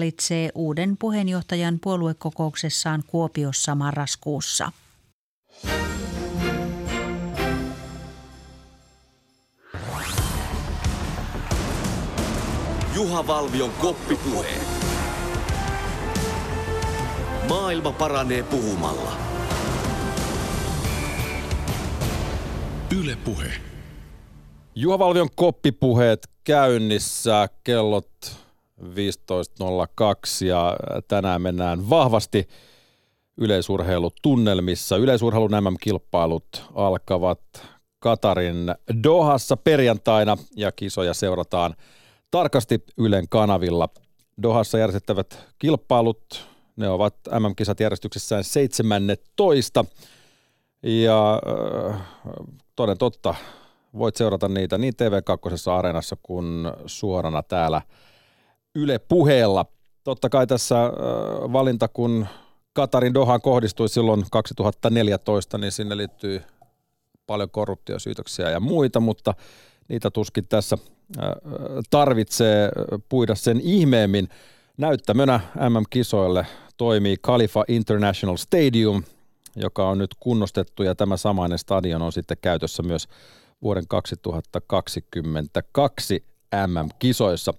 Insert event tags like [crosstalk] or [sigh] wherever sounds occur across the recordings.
valitsee uuden puheenjohtajan puoluekokouksessaan Kuopiossa marraskuussa. Juha Valvion koppipuhe. Maailma paranee puhumalla. Yle Puhe. Juha Valvion koppipuheet käynnissä kellot 15.02 ja tänään mennään vahvasti yleisurheilutunnelmissa. Yleisurheilun MM-kilpailut alkavat Katarin Dohassa perjantaina ja kisoja seurataan tarkasti Ylen kanavilla. Dohassa järjestettävät kilpailut, ne ovat MM-kisat järjestyksessään 17. Ja äh, toden totta, voit seurata niitä niin TV2 Areenassa kuin suorana täällä Yle puheella. Totta kai tässä äh, valinta, kun Katarin Dohaan kohdistui silloin 2014, niin sinne liittyy paljon korruptiosyytöksiä ja muita, mutta niitä tuskin tässä tarvitsee puida sen ihmeemmin. Näyttämönä MM-kisoille toimii Khalifa International Stadium, joka on nyt kunnostettu ja tämä samainen stadion on sitten käytössä myös vuoden 2022 MM-kisoissa.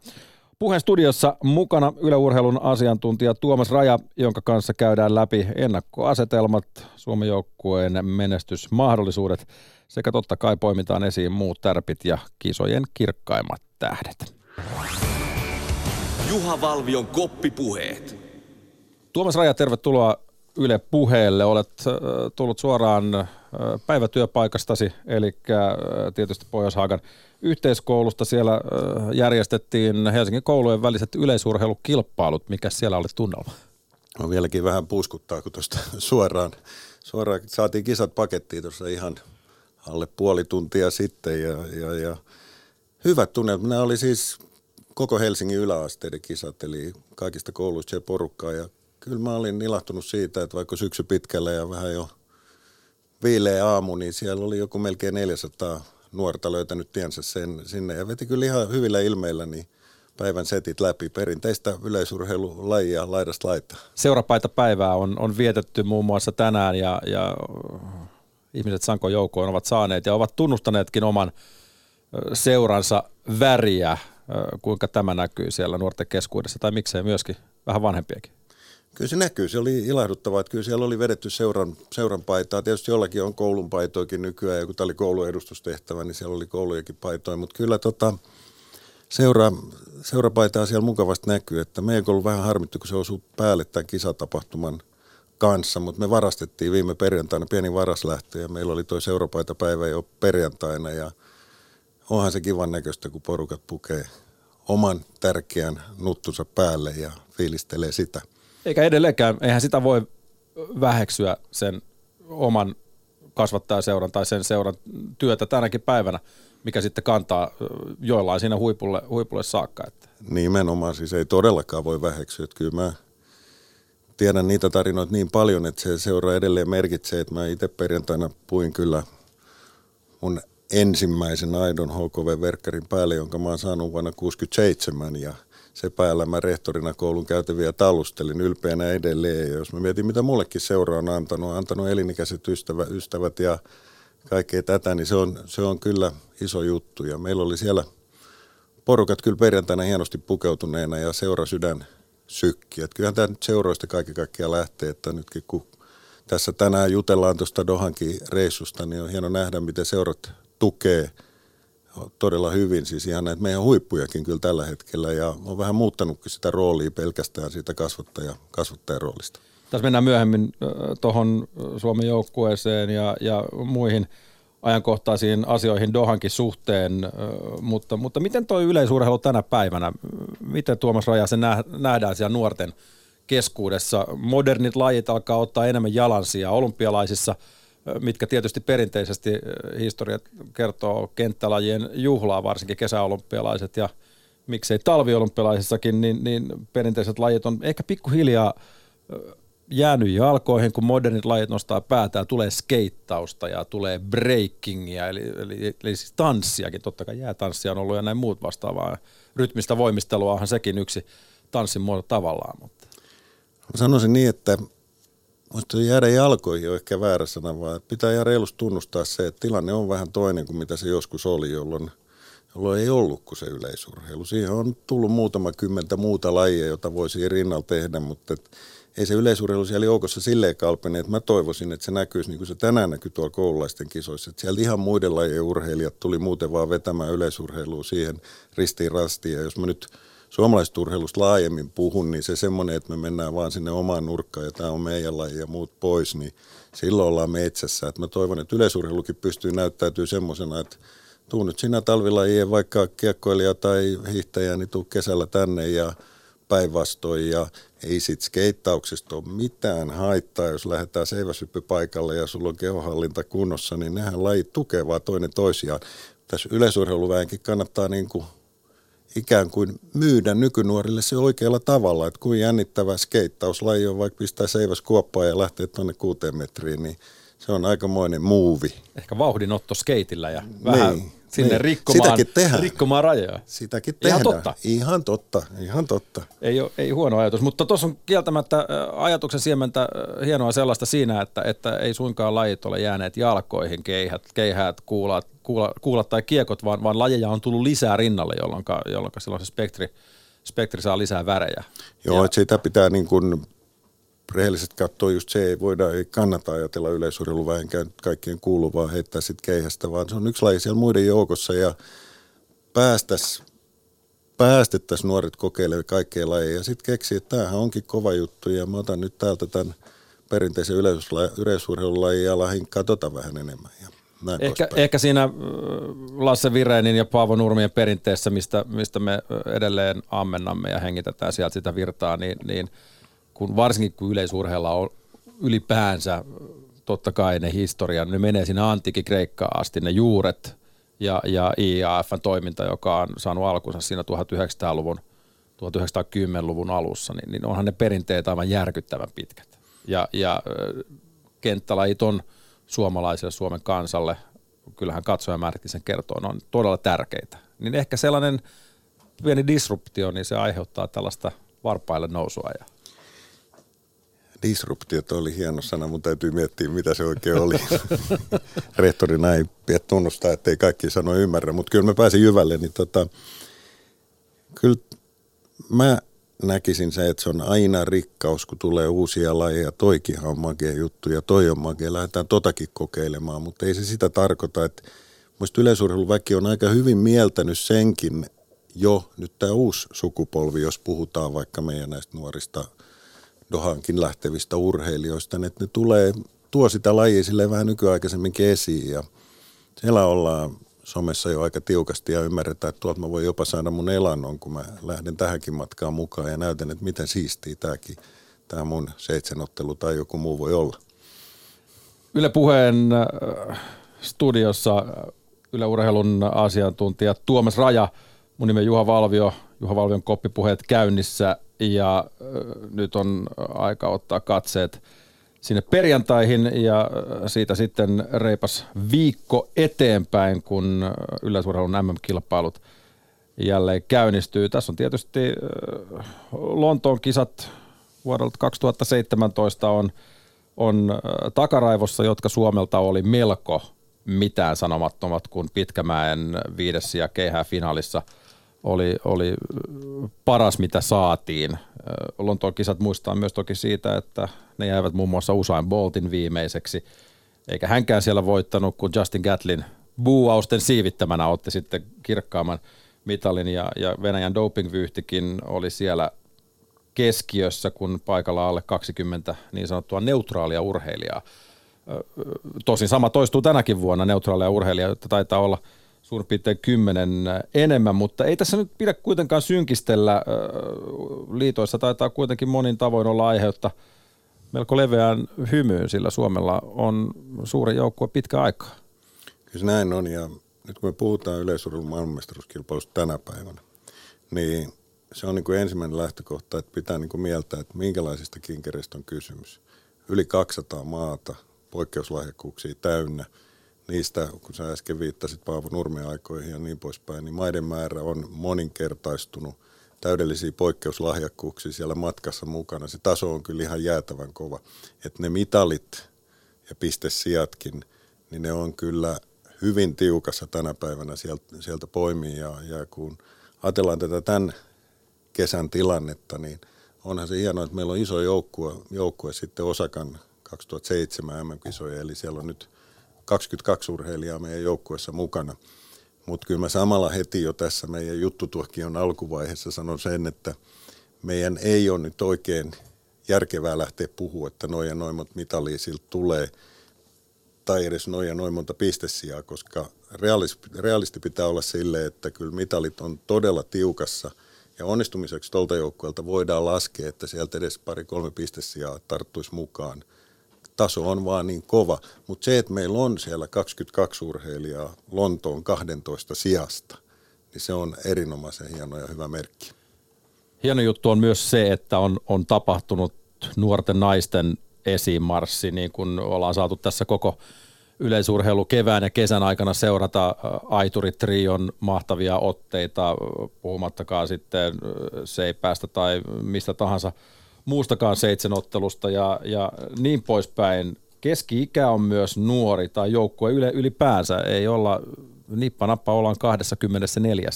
Puheen studiossa mukana yleurheilun asiantuntija Tuomas Raja, jonka kanssa käydään läpi ennakkoasetelmat, Suomen joukkueen menestysmahdollisuudet sekä totta kai poimitaan esiin muut tärpit ja kisojen kirkkaimmat tähdet. Juha Valvion koppipuheet. Tuomas Raja, tervetuloa Yle puheelle. Olet tullut suoraan päivätyöpaikastasi, eli tietysti Pohjois-Haagan yhteiskoulusta. Siellä järjestettiin Helsingin koulujen väliset yleisurheilukilpailut. Mikä siellä oli tunnelma? No vieläkin vähän puuskuttaa, kun tuosta [laughs] suoraan, suoraan saatiin kisat pakettiin tuossa ihan alle puoli tuntia sitten ja, ja, ja hyvät tunnelmat. Nämä oli siis koko Helsingin yläasteiden kisat, eli kaikista kouluista ja porukkaa ja kyllä mä olin ilahtunut siitä, että vaikka syksy pitkällä ja vähän jo viileä aamu, niin siellä oli joku melkein 400 nuorta löytänyt tiensä sen, sinne ja veti kyllä ihan hyvillä ilmeillä niin päivän setit läpi perinteistä yleisurheilulajia laidasta laittaa. Seurapaita päivää on, on vietetty muun muassa tänään ja, ja ihmiset Sanko joukoon ovat saaneet ja ovat tunnustaneetkin oman seuransa väriä, kuinka tämä näkyy siellä nuorten keskuudessa tai miksei myöskin vähän vanhempiakin. Kyllä se näkyy, se oli ilahduttavaa, että kyllä siellä oli vedetty seuran, seuran paitaa. Tietysti jollakin on koulun paitoikin nykyään, ja kun tämä oli koulun edustustehtävä, niin siellä oli koulujakin paitoja, mutta kyllä tota, seura, seurapaitaa siellä mukavasti näkyy, että meidän ollut vähän harmittu, kun se osui päälle tämän kisatapahtuman kanssa, mutta me varastettiin viime perjantaina pieni varaslähtö ja meillä oli toi seurapaitapäivä jo perjantaina ja onhan se kivan näköistä, kun porukat pukee oman tärkeän nuttunsa päälle ja fiilistelee sitä. Eikä edelleenkään, eihän sitä voi väheksyä sen oman kasvattajaseuran tai sen seuran työtä tänäkin päivänä, mikä sitten kantaa joillain siinä huipulle, huipulle saakka. Että. Nimenomaan, siis ei todellakaan voi väheksyä. Että kyllä mä tiedän niitä tarinoita niin paljon, että se seura edelleen merkitsee, että mä itse perjantaina puin kyllä mun ensimmäisen aidon HKV-verkkarin päälle, jonka mä oon saanut vuonna 1967 ja – se päällä mä rehtorina koulun käytäviä talustelin ylpeänä edelleen. Ja jos mä mietin, mitä mullekin seura on antanut, antanut elinikäiset ystävä, ystävät ja kaikkea tätä, niin se on, se on kyllä iso juttu. Ja meillä oli siellä porukat kyllä perjantaina hienosti pukeutuneena ja seura sydän sykki. Että kyllähän tämä nyt seuroista kaikki kaikkia lähtee, että nytkin kun tässä tänään jutellaan tuosta Dohankin reissusta, niin on hieno nähdä, miten seurat tukee – todella hyvin, siis ihan näitä meidän huippujakin kyllä tällä hetkellä ja on vähän muuttanutkin sitä roolia pelkästään siitä kasvattaja, kasvattajan roolista. Tässä mennään myöhemmin tuohon Suomen joukkueeseen ja, ja muihin ajankohtaisiin asioihin Dohankin suhteen, mutta, mutta miten tuo yleisurheilu tänä päivänä, miten Tuomas Raja se nähdään siellä nuorten keskuudessa? Modernit lajit alkaa ottaa enemmän jalansia olympialaisissa – mitkä tietysti perinteisesti historiat kertoo kenttälajien juhlaa, varsinkin kesäolympialaiset ja miksei talviolympialaisissakin, niin, niin perinteiset lajit on ehkä pikkuhiljaa jäänyt jalkoihin, kun modernit lajit nostaa päätään, tulee skeittausta ja tulee breakingia, eli, eli, eli siis tanssiakin, totta kai jäätanssia on ollut ja näin muut vastaavaa. Rytmistä voimisteluahan sekin yksi tanssin muoto tavallaan. Mutta. Sanoisin niin, että Musta jäädä jalkoihin on ehkä väärä sana, vaan pitää ihan reilusti tunnustaa se, että tilanne on vähän toinen kuin mitä se joskus oli, jolloin, jolloin ei ollut kuin se yleisurheilu. Siihen on tullut muutama kymmentä muuta lajia, jota voisi rinnalla tehdä, mutta et, ei se yleisurheilu siellä joukossa silleen kalpene, että mä toivoisin, että se näkyisi niin kuin se tänään näkyy tuolla koululaisten kisoissa. Että sieltä ihan muiden lajien urheilijat tuli muuten vaan vetämään yleisurheilua siihen ristiin rastiin. Ja jos mä nyt suomalaisesta urheilusta laajemmin puhun, niin se semmoinen, että me mennään vaan sinne omaan nurkkaan ja tämä on meidän laji ja muut pois, niin silloin ollaan metsässä. Että mä toivon, että yleisurheilukin pystyy näyttäytyy semmoisena, että tuu nyt sinä talvilajien vaikka kiekkoilija tai hiihtäjä, niin tuu kesällä tänne ja päinvastoin ja ei sit skeittauksesta ole mitään haittaa, jos lähdetään seiväsyppypaikalle ja sulla on kehohallinta kunnossa, niin nehän lajit tukevaa toinen toisiaan. Tässä yleisurheiluväenkin kannattaa niin kuin ikään kuin myydä nykynuorille se oikealla tavalla, että kuin jännittävä skeittauslaji on vaikka pistää seiväs kuoppaa ja lähtee tuonne kuuteen metriin, niin se on aikamoinen muuvi. Ehkä vauhdinotto skeitillä ja vähän niin, sinne niin. rikkomaan, rikkomaan rajoja. Sitäkin tehdään. Ihan totta. Ihan totta, ihan totta. Ei, ole, ei huono ajatus, mutta tuossa on kieltämättä ajatuksen siementä hienoa sellaista siinä, että, että ei suinkaan lajit ole jääneet jalkoihin, keihät, keihät kuulat, kuula, kuulat tai kiekot, vaan, vaan lajeja on tullut lisää rinnalle, jolloin, jolloin silloin se spektri, spektri saa lisää värejä. Joo, ja, että sitä pitää niin kuin rehellisesti katsoa just se, ei voida, ei kannata ajatella yleisurheilu vähänkään kaikkien kuuluvaa heittää sitten keihästä, vaan se on yksi laji siellä muiden joukossa ja päästäisiin päästettäisiin nuoret kokeilemaan kaikkea lajeja ja sitten keksiä, että tämähän onkin kova juttu ja mä otan nyt täältä tämän perinteisen yleisurheilulajin ja lahin katota vähän enemmän. Ja näin ehkä, ehkä siinä äh, Lasse Vireinin ja Paavo Nurmien perinteessä, mistä, mistä me äh, edelleen ammennamme ja hengitetään sieltä sitä virtaa, niin, niin kun varsinkin kun yleisurheilla on ylipäänsä totta kai ne historian, ne menee sinne antiikin Kreikkaan asti, ne juuret ja, ja IAFn toiminta, joka on saanut alkunsa siinä 1900-luvun, 1910-luvun alussa, niin, niin onhan ne perinteet aivan järkyttävän pitkät. Ja, ja kenttälajit on – suomalaiselle Suomen kansalle, kyllähän katsojamäärätkin sen kertoo, ne on todella tärkeitä. Niin ehkä sellainen pieni disruptio, niin se aiheuttaa tällaista varpaille nousua. Ja... Disruptio oli hieno sana, mutta täytyy miettiä, mitä se oikein oli. [laughs] Rehtorina ei pidä tunnustaa, ettei kaikki sano ymmärrä, mutta kyllä mä pääsin jyvälle, niin tota, kyllä mä näkisin se, että se on aina rikkaus, kun tulee uusia lajeja. Toikin on magia juttu ja toi on magia. Lähdetään totakin kokeilemaan, mutta ei se sitä tarkoita, että Mielestäni yleisurheiluväki on aika hyvin mieltänyt senkin jo nyt tämä uusi sukupolvi, jos puhutaan vaikka meidän näistä nuorista Dohankin lähtevistä urheilijoista, että ne tulee, tuo sitä lajia sille vähän nykyaikaisemminkin esiin ja siellä ollaan somessa jo aika tiukasti ja ymmärretään, että tuolta mä voin jopa saada mun elannon, kun mä lähden tähänkin matkaan mukaan ja näytän, että miten siistiä tämäkin, tämä mun seitsemänottelu tai joku muu voi olla. Yle Puheen äh, studiossa äh, Yle Urheilun asiantuntija Tuomas Raja, mun nimi Juha Valvio, Juha Valvion koppipuheet käynnissä ja äh, nyt on aika ottaa katseet – sinne perjantaihin ja äh, siitä sitten reipas viikko eteenpäin, kun äh, yleisurheilun MM-kilpailut jälleen käynnistyy. Tässä on tietysti äh, Lontoon kisat vuodelta 2017 on, on takaraivossa, jotka Suomelta oli melko mitään sanomattomat, kun Pitkämäen viides ja keihää finaalissa – oli, oli paras, mitä saatiin. Lontoon kisat muistaa myös toki siitä, että ne jäivät muun muassa Usain Boltin viimeiseksi, eikä hänkään siellä voittanut, kun Justin Gatlin buuausten siivittämänä otti sitten kirkkaamman mitalin ja, ja Venäjän dopingvyyhtikin oli siellä keskiössä, kun paikalla alle 20 niin sanottua neutraalia urheilijaa. Tosin sama toistuu tänäkin vuonna, neutraalia urheilijaa, että taitaa olla – suurin piirtein kymmenen enemmän, mutta ei tässä nyt pidä kuitenkaan synkistellä. Liitoissa taitaa kuitenkin monin tavoin olla aiheutta melko leveään hymyyn, sillä Suomella on suuri joukkue pitkä aikaa. Kyllä näin on, ja nyt kun me puhutaan yleisurheilun maailmanmestaruuskilpailusta tänä päivänä, niin se on niin kuin ensimmäinen lähtökohta, että pitää niin kuin mieltää, että minkälaisista kinkereistä on kysymys. Yli 200 maata, poikkeuslahjakkuuksia täynnä – niistä, kun sä äsken viittasit Paavo Nurmen aikoihin ja niin poispäin, niin maiden määrä on moninkertaistunut. Täydellisiä poikkeuslahjakkuuksia siellä matkassa mukana. Se taso on kyllä ihan jäätävän kova. Että ne mitalit ja pistesijatkin, niin ne on kyllä hyvin tiukassa tänä päivänä sieltä, sieltä poimii. Ja, ja kun ajatellaan tätä tämän kesän tilannetta, niin onhan se hienoa, että meillä on iso joukkue, joukkue sitten Osakan 2007 MM-kisoja, eli siellä on nyt 22 urheilijaa meidän joukkueessa mukana. Mutta kyllä mä samalla heti jo tässä meidän juttutuokion alkuvaiheessa sanon sen, että meidän ei ole nyt oikein järkevää lähteä puhua, että noin ja noin monta tulee, tai edes noin ja noin monta pistesijaa, koska realisti, realisti pitää olla sille, että kyllä mitalit on todella tiukassa, ja onnistumiseksi tuolta joukkueelta voidaan laskea, että sieltä edes pari-kolme pistesijaa tarttuisi mukaan – taso on vaan niin kova. Mutta se, että meillä on siellä 22 urheilijaa Lontoon 12 sijasta, niin se on erinomaisen hieno ja hyvä merkki. Hieno juttu on myös se, että on, on tapahtunut nuorten naisten esimarssi, niin kuin ollaan saatu tässä koko yleisurheilu kevään ja kesän aikana seurata Aituritrion mahtavia otteita, puhumattakaan sitten Seipäästä tai mistä tahansa – muustakaan seitsemänottelusta ja, ja niin poispäin. Keski-ikä on myös nuori tai joukkue ylipäänsä. Ei olla, nippanappa ollaan 24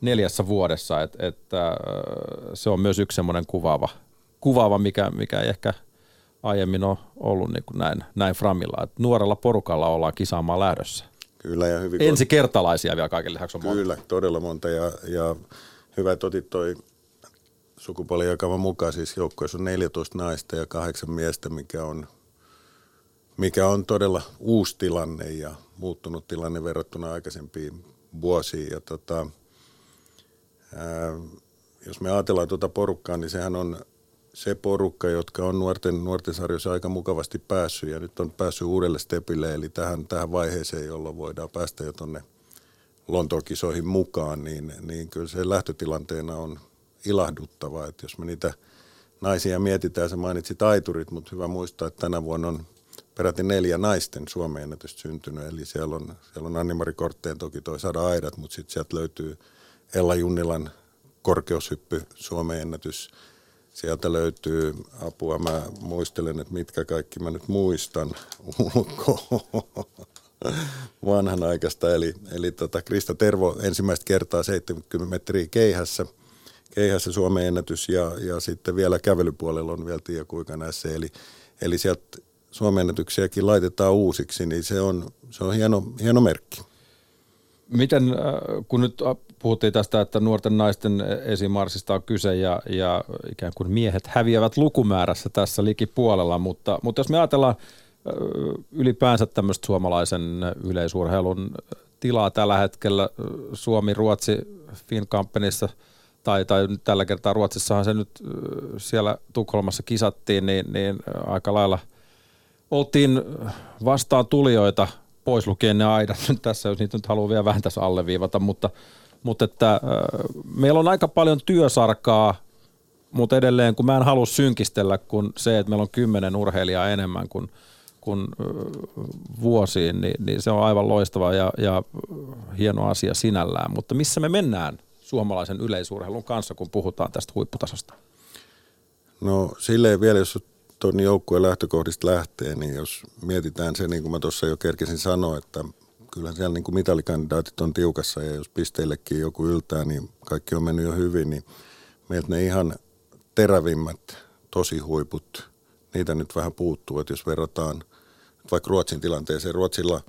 neljässä vuodessa, että et, se on myös yksi semmoinen kuvaava, kuvaava mikä, mikä ei ehkä aiemmin on ollut niin kuin näin, näin framilla. Et nuorella porukalla ollaan kisaamaan lähdössä. Kyllä ja hyvin. Ensi kertalaisia vielä kaikille lisäksi on Kyllä, monta. todella monta ja, ja hyvä, että otit toi sukupuolijakavan mukaan siis joukkueessa on 14 naista ja kahdeksan miestä, mikä on, mikä on todella uusi tilanne ja muuttunut tilanne verrattuna aikaisempiin vuosiin. Ja tota, ää, jos me ajatellaan tuota porukkaa, niin sehän on se porukka, jotka on nuorten, nuorten sarjoissa aika mukavasti päässyt ja nyt on päässyt uudelle stepille, eli tähän, tähän vaiheeseen, jolloin voidaan päästä jo tuonne Lontoon kisoihin mukaan, niin, niin kyllä se lähtötilanteena on ilahduttavaa, että jos me niitä naisia mietitään, se mainitsi taiturit, mutta hyvä muistaa, että tänä vuonna on peräti neljä naisten Suomen ennätystä syntynyt, eli siellä on, siellä on Anni-Mari Kortteen toki toi sada aidat, mutta sitten sieltä löytyy Ella Junnilan korkeushyppy Suomen ennätys. Sieltä löytyy apua, mä muistelen, että mitkä kaikki mä nyt muistan [laughs] vanhanaikaista. Eli, eli tota Krista Tervo ensimmäistä kertaa 70 metriä keihässä – keihässä Suomen ennätys ja, ja sitten vielä kävelypuolella on vielä Tiia näissä. Eli, eli sieltä Suomen ennätyksiäkin laitetaan uusiksi, niin se on, se on hieno, hieno merkki. Miten, äh, kun nyt puhuttiin tästä, että nuorten naisten esimarsista on kyse ja, ja ikään kuin miehet häviävät lukumäärässä tässä likipuolella, mutta, mutta jos me ajatellaan äh, ylipäänsä tämmöistä suomalaisen yleisurheilun tilaa tällä hetkellä, äh, Suomi, Ruotsi, Finkampenissa – tai, tai tällä kertaa Ruotsissahan se nyt siellä Tukholmassa kisattiin, niin, niin aika lailla oltiin vastaan tulijoita, pois lukien ne aidat. Nyt tässä, jos niitä nyt haluaa vielä vähän tässä alleviivata, mutta, mutta että, meillä on aika paljon työsarkaa, mutta edelleen kun mä en halua synkistellä, kun se, että meillä on kymmenen urheilijaa enemmän kuin, kuin vuosiin, niin, niin se on aivan loistava ja, ja hieno asia sinällään, mutta missä me mennään suomalaisen yleisurheilun kanssa, kun puhutaan tästä huipputasosta? No silleen vielä, jos tuon joukkueen lähtökohdista lähtee, niin jos mietitään se, niin kuin mä tuossa jo kerkesin sanoa, että kyllä siellä niin kuin mitalikandidaatit on tiukassa ja jos pisteillekin joku yltää, niin kaikki on mennyt jo hyvin, niin meiltä ne ihan terävimmät tosi huiput, niitä nyt vähän puuttuu, että jos verrataan vaikka Ruotsin tilanteeseen, Ruotsilla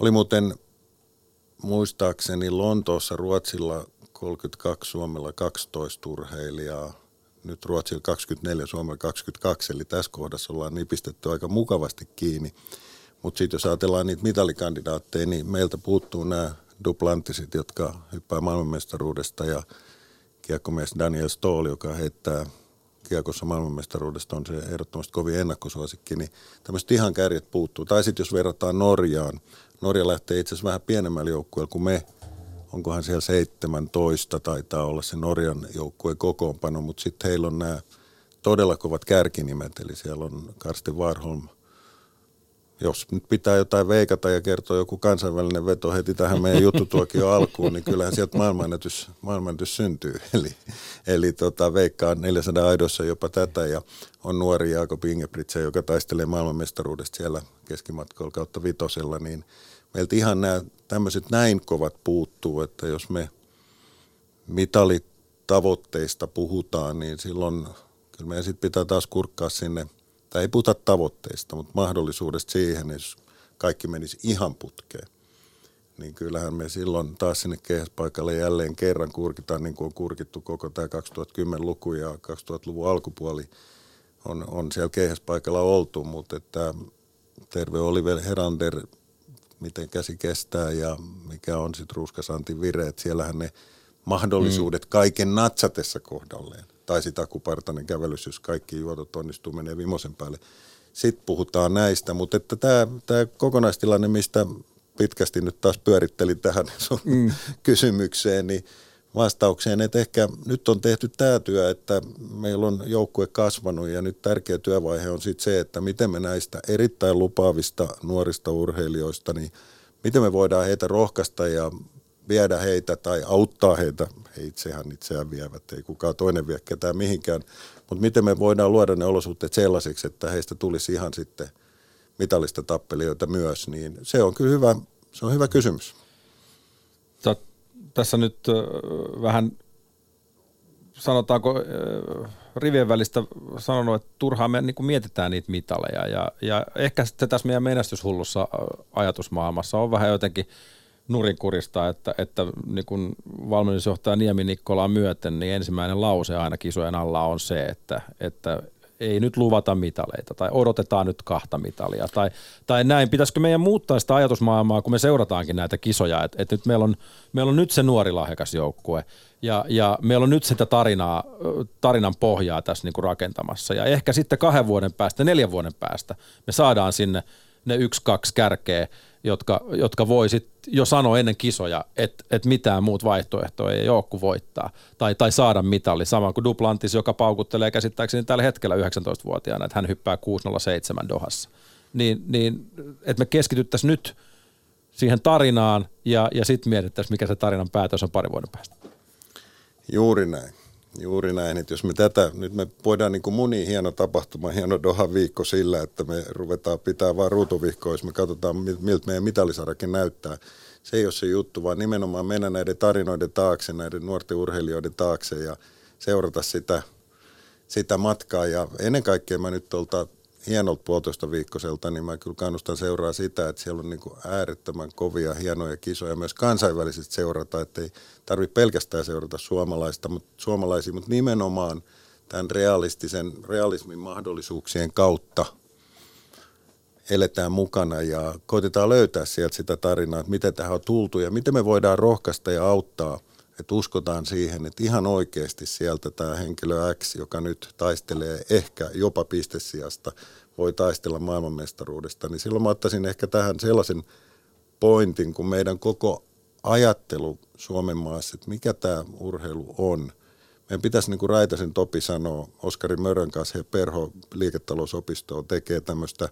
oli muuten muistaakseni Lontoossa Ruotsilla 32, Suomella 12 urheilijaa, nyt Ruotsilla 24, Suomella 22, eli tässä kohdassa ollaan nipistetty aika mukavasti kiinni. Mutta sitten jos ajatellaan niitä mitalikandidaatteja, niin meiltä puuttuu nämä duplantisit, jotka hyppää maailmanmestaruudesta ja kiekkomies Daniel Stoll, joka heittää kiekossa maailmanmestaruudesta on se ehdottomasti kovin ennakkosuosikki, niin tämmöiset ihan kärjet puuttuu. Tai sitten jos verrataan Norjaan, Norja lähtee itse asiassa vähän pienemmällä joukkueella kuin me, onkohan siellä 17 taitaa olla se Norjan joukkueen kokoonpano, mutta sitten heillä on nämä todella kovat kärkinimet, eli siellä on Karsten Warholm, jos nyt pitää jotain veikata ja kertoa joku kansainvälinen veto heti tähän meidän [laughs] juttutuokio alkuun, niin kyllähän sieltä maailmanennätys, maailmanennätys syntyy. [laughs] Eli, eli tota, veikkaan 400 aidossa jopa tätä ja on nuori Jaakob Ingebrigtsen, joka taistelee maailmanmestaruudesta siellä keskimatkoilla kautta vitosella, niin meiltä ihan nämä tämmöiset näin kovat puuttuu, että jos me mitalitavoitteista puhutaan, niin silloin kyllä meidän sitten pitää taas kurkkaa sinne – tai ei puhuta tavoitteista, mutta mahdollisuudesta siihen, jos kaikki menisi ihan putkeen, niin kyllähän me silloin taas sinne kehäspaikalle jälleen kerran kurkitaan, niin kuin on kurkittu koko tämä 2010-luku ja 2000-luvun alkupuoli on, on siellä kehäspaikalla oltu, mutta että terve Oliver Herander, miten käsi kestää ja mikä on sitten ruuskasantin vire, että siellähän ne mahdollisuudet mm. kaiken natsatessa kohdalleen tai sitä akupartainen kävelys, jos kaikki juotot onnistuu, menee vimosen päälle. Sitten puhutaan näistä, mutta että tämä, tämä kokonaistilanne, mistä pitkästi nyt taas pyörittelin tähän [laughs] sun mm. kysymykseen, niin vastaukseen, että ehkä nyt on tehty tämä työ, että meillä on joukkue kasvanut ja nyt tärkeä työvaihe on sitten se, että miten me näistä erittäin lupaavista nuorista urheilijoista, niin miten me voidaan heitä rohkaista ja viedä heitä tai auttaa heitä. He itsehän itseään vievät, ei kukaan toinen vie ketään mihinkään. Mutta miten me voidaan luoda ne olosuhteet sellaisiksi, että heistä tulisi ihan sitten mitallista tappelijoita myös, niin se on kyllä hyvä, se on hyvä kysymys. Tässä nyt vähän sanotaanko rivien välistä sanonut, että turhaan me niin kuin mietitään niitä mitaleja. Ja, ja ehkä sitten tässä meidän menestyshullussa ajatusmaailmassa on vähän jotenkin – nurinkurista, että, että niin kun valmennusjohtaja Niemi Nikkolaa myöten, niin ensimmäinen lause aina kisojen alla on se, että, että ei nyt luvata mitaleita tai odotetaan nyt kahta mitalia tai, tai näin. Pitäisikö meidän muuttaa sitä ajatusmaailmaa, kun me seurataankin näitä kisoja, että, että nyt meillä on, meillä on nyt se nuori lahjakas joukkue ja, ja meillä on nyt sitä tarinaa, tarinan pohjaa tässä niin kuin rakentamassa ja ehkä sitten kahden vuoden päästä, neljän vuoden päästä me saadaan sinne ne yksi, kaksi kärkeä jotka, jotka voi sit jo sanoa ennen kisoja, että et mitään muut vaihtoehtoa ei ole kuin voittaa tai, tai saada mitalli. Sama kuin Duplantis, joka paukuttelee käsittääkseni tällä hetkellä 19-vuotiaana, että hän hyppää 607 Dohassa. Niin, niin että me keskityttäisiin nyt siihen tarinaan ja, ja sitten mietittäisiin, mikä se tarinan päätös on pari vuoden päästä. Juuri näin. Juuri näin, että jos me tätä, nyt me voidaan niin kuin muni hieno tapahtuma, hieno Doha viikko sillä, että me ruvetaan pitää vaan ruutuvihkoa, jos me katsotaan miltä meidän mitalisarakin näyttää. Se ei ole se juttu, vaan nimenomaan mennä näiden tarinoiden taakse, näiden nuorten urheilijoiden taakse ja seurata sitä, sitä matkaa. Ja ennen kaikkea mä nyt tuolta hienolta puolitoista viikkoiselta, niin mä kyllä kannustan seuraa sitä, että siellä on niin kuin äärettömän kovia, hienoja kisoja. Myös kansainvälisesti seurata, että ei tarvitse pelkästään seurata suomalaista, mutta, suomalaisia, mutta nimenomaan tämän realistisen, realismin mahdollisuuksien kautta eletään mukana ja koitetaan löytää sieltä sitä tarinaa, että miten tähän on tultu ja miten me voidaan rohkaista ja auttaa, että uskotaan siihen, että ihan oikeasti sieltä tämä henkilö X, joka nyt taistelee ehkä jopa pistesijasta, voi taistella maailmanmestaruudesta, niin silloin mä ottaisin ehkä tähän sellaisen pointin, kun meidän koko ajattelu Suomen maassa, että mikä tämä urheilu on. Meidän pitäisi, niin kuin Raitasen Topi sanoo, Oskari Mörön kanssa ja Perho liiketalousopistoon tekee tämmöistä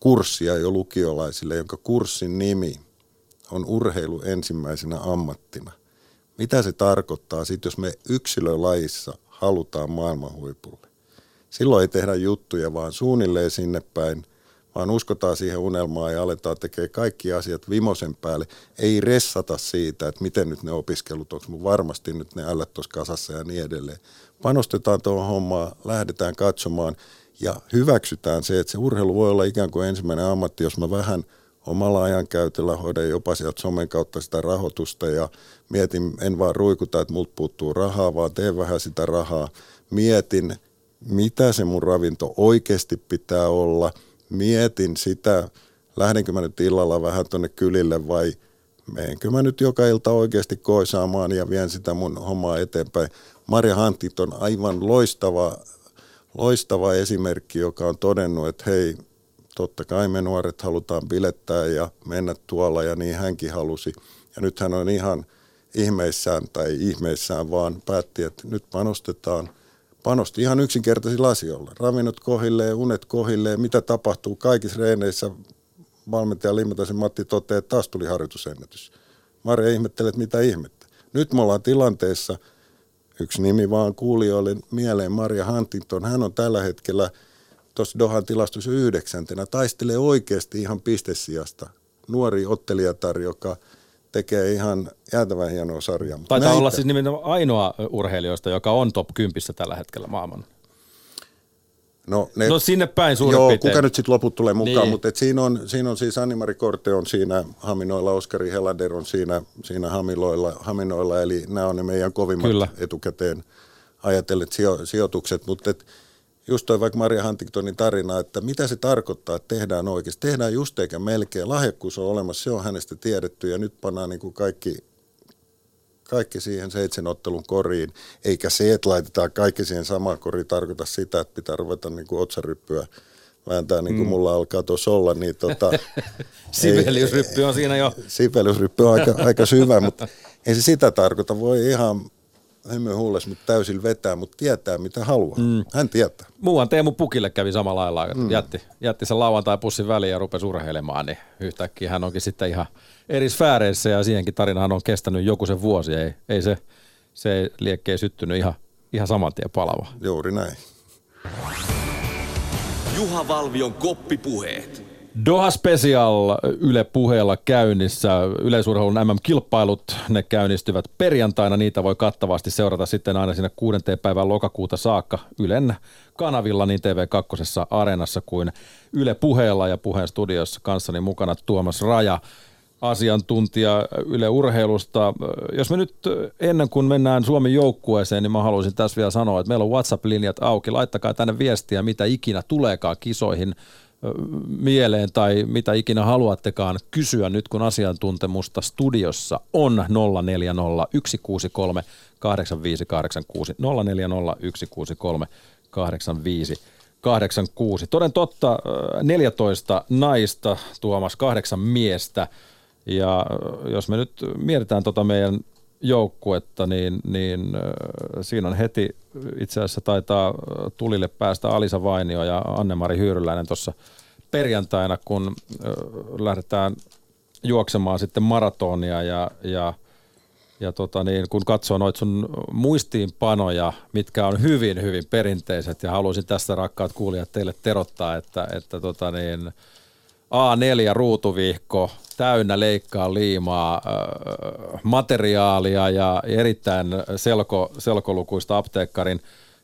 kurssia jo lukiolaisille, jonka kurssin nimi on urheilu ensimmäisenä ammattina. Mitä se tarkoittaa sitten, jos me yksilölajissa halutaan maailman huipulle? Silloin ei tehdä juttuja, vaan suunnilleen sinne päin vaan uskotaan siihen unelmaan ja aletaan tekemään kaikki asiat vimosen päälle. Ei ressata siitä, että miten nyt ne opiskelut, onko mun varmasti nyt ne ällät tuossa kasassa ja niin edelleen. Panostetaan tuohon hommaan, lähdetään katsomaan ja hyväksytään se, että se urheilu voi olla ikään kuin ensimmäinen ammatti, jos mä vähän omalla ajankäytöllä hoidan jopa sieltä somen kautta sitä rahoitusta ja mietin, en vaan ruikuta, että multa puuttuu rahaa, vaan teen vähän sitä rahaa. Mietin, mitä se mun ravinto oikeasti pitää olla – mietin sitä, lähdenkö mä nyt illalla vähän tuonne kylille vai menenkö mä nyt joka ilta oikeasti koisaamaan ja vien sitä mun hommaa eteenpäin. Marja Hantit on aivan loistava, loistava esimerkki, joka on todennut, että hei, totta kai me nuoret halutaan bilettää ja mennä tuolla ja niin hänkin halusi. Ja nyt hän on ihan ihmeissään tai ihmeissään vaan päätti, että nyt panostetaan – panosti ihan yksinkertaisilla asioilla. Ravinnot kohilleen, unet kohilleen, mitä tapahtuu kaikissa reeneissä, valmentaja Limatasen Matti toteaa, että taas tuli harjoitusennätys. Marja ihmettelee, että mitä ihmettä. Nyt me ollaan tilanteessa, yksi nimi vaan kuulijoille mieleen, Maria Huntington. Hän on tällä hetkellä tuossa Dohan tilastossa yhdeksäntenä, taistelee oikeasti ihan pistesijasta. Nuori ottelijatar, joka tekee ihan jäätävän hienoa sarjaa. Taitaa näitä- olla siis nimenomaan ainoa urheilijoista, joka on top 10 tällä hetkellä maailman. No, ne, No sinne päin suurin Joo, piirtein. kuka nyt sitten loput tulee mukaan, Niin. mutta et siinä, on, siinä on siis Anni-Mari Korte on siinä Haminoilla, Oskari Helander on siinä, siinä Hamiloilla, Haminoilla, eli nämä on ne meidän kovimmat Kyllä. etukäteen ajatelleet sijo, sijoitukset, mutta et just toi vaikka Maria Huntingtonin tarina, että mitä se tarkoittaa, että tehdään oikeasti. Tehdään just eikä melkein. Lahjakkuus on olemassa, se on hänestä tiedetty ja nyt pannaan niin kuin kaikki, kaikki siihen seitsemän ottelun koriin. Eikä se, että laitetaan kaikki siihen samaan koriin, tarkoita sitä, että pitää ruveta niin kuin otsaryppyä vääntää niin kuin mm. mulla alkaa tuossa olla. Niin tota, [laughs] Sibeliusryppy on siinä jo. Sibeliusryppy on aika, aika syvä, mutta ei se sitä tarkoita. Voi ihan hymy huules, mutta täysin vetää, mutta tietää mitä haluaa. Mm. Hän tietää. Muuan Teemu Pukille kävi samalla lailla, mm. jätti, jätti sen lauantai-pussin väliin ja rupesi urheilemaan, niin yhtäkkiä hän onkin sitten ihan eri sfääreissä ja siihenkin tarinahan on kestänyt joku sen vuosi. Ei, ei se, se liekkei syttynyt ihan, ihan saman tien palava. Juuri näin. Juha Valvion koppipuheet. Doha Special Yle puheella käynnissä. Yleisurheilun MM-kilpailut, ne käynnistyvät perjantaina. Niitä voi kattavasti seurata sitten aina sinne kuudenteen päivään lokakuuta saakka Ylen kanavilla niin TV2 Areenassa kuin Yle puheella ja puheen studiossa kanssani mukana Tuomas Raja asiantuntija Yle Urheilusta. Jos me nyt ennen kuin mennään Suomen joukkueeseen, niin mä haluaisin tässä vielä sanoa, että meillä on WhatsApp-linjat auki. Laittakaa tänne viestiä, mitä ikinä tuleekaan kisoihin mieleen tai mitä ikinä haluattekaan kysyä nyt, kun asiantuntemusta studiossa on 040 163 8586 040 163 8586. Toden totta, ö, 14 naista, Tuomas, kahdeksan miestä. Ja jos me nyt mietitään tota meidän joukkuetta, niin, niin siinä on heti itse asiassa taitaa tulille päästä Alisa Vainio ja Anne-Mari Hyyryläinen tuossa perjantaina, kun lähdetään juoksemaan sitten maratonia ja, ja ja tota niin, kun katsoo noita sun muistiinpanoja, mitkä on hyvin, hyvin perinteiset, ja haluaisin tästä rakkaat kuulijat teille terottaa, että, että tota niin, A4 ruutuvihko, täynnä leikkaa liimaa, äh, materiaalia ja erittäin selko, selkolukuista apteekkarin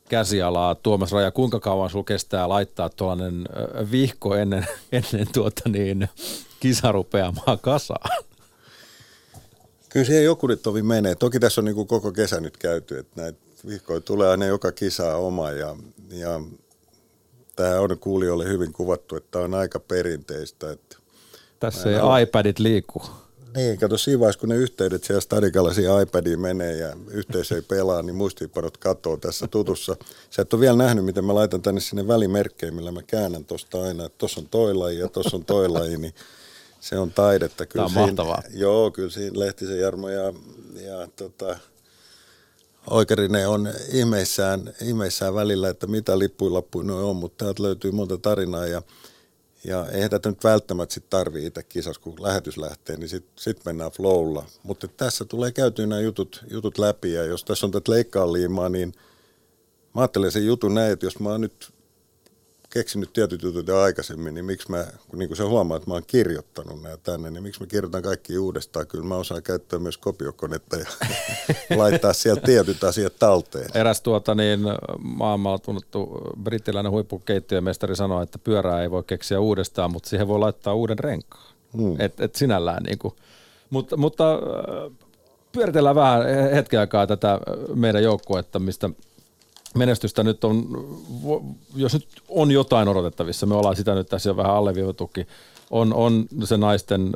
käsialaa. Tuomas Raja, kuinka kauan sulla kestää laittaa tuollainen äh, vihko ennen, [laughs] ennen tuota niin, kisarupeamaa kasaan? Kyllä siihen joku nyt tovi menee. Toki tässä on niin koko kesä nyt käyty, että näitä vihkoja tulee aina joka kisaa oma ja, ja tämä on kuulijoille hyvin kuvattu, että tämä on aika perinteistä. Että Tässä ei iPadit liiku. Niin, kato siinä vaiheessa, kun ne yhteydet siellä stadikalla siihen iPadiin menee ja yhteys ei pelaa, niin muistiinpanot katoo tässä tutussa. Sä et ole vielä nähnyt, miten mä laitan tänne sinne välimerkkejä, millä mä käännän tuosta aina, että tuossa on toi laji ja tuossa on toi laji, niin se on taidetta. Kyllä Tämä on mahtavaa. Joo, kyllä siinä Lehtisen Jarmo ja, ja tota, Oikarinen on ihmeissään, ihmeissään välillä, että mitä lippuilappuja noin on, mutta täältä löytyy monta tarinaa ja ja eihän tätä nyt välttämättä sit tarvii itse kisassa, kun lähetys lähtee, niin sitten sit mennään flowlla. Mutta tässä tulee käytyä nämä jutut, jutut läpi, ja jos tässä on tätä leikkaa liimaa, niin mä ajattelen sen jutun näin, että jos mä oon nyt keksinyt tietyt jutut jo aikaisemmin, niin miksi mä, kun niin kuin sä huomaat, että mä oon kirjoittanut nämä tänne, niin miksi mä kirjoitan kaikki uudestaan? Kyllä mä osaan käyttää myös kopiokonetta ja [laughs] laittaa sieltä tietyt asiat talteen. Eräs tuota niin, maailmalla tunnettu brittiläinen huippukeittiömestari sanoi, että pyörää ei voi keksiä uudestaan, mutta siihen voi laittaa uuden renkaan. Hmm. Et, et sinällään niin kuin. Mutta, mutta äh, pyöritellään vähän hetken aikaa tätä meidän joukkuetta, mistä menestystä nyt on, jos nyt on jotain odotettavissa, me ollaan sitä nyt tässä jo vähän alleviivatukin, on, on se naisten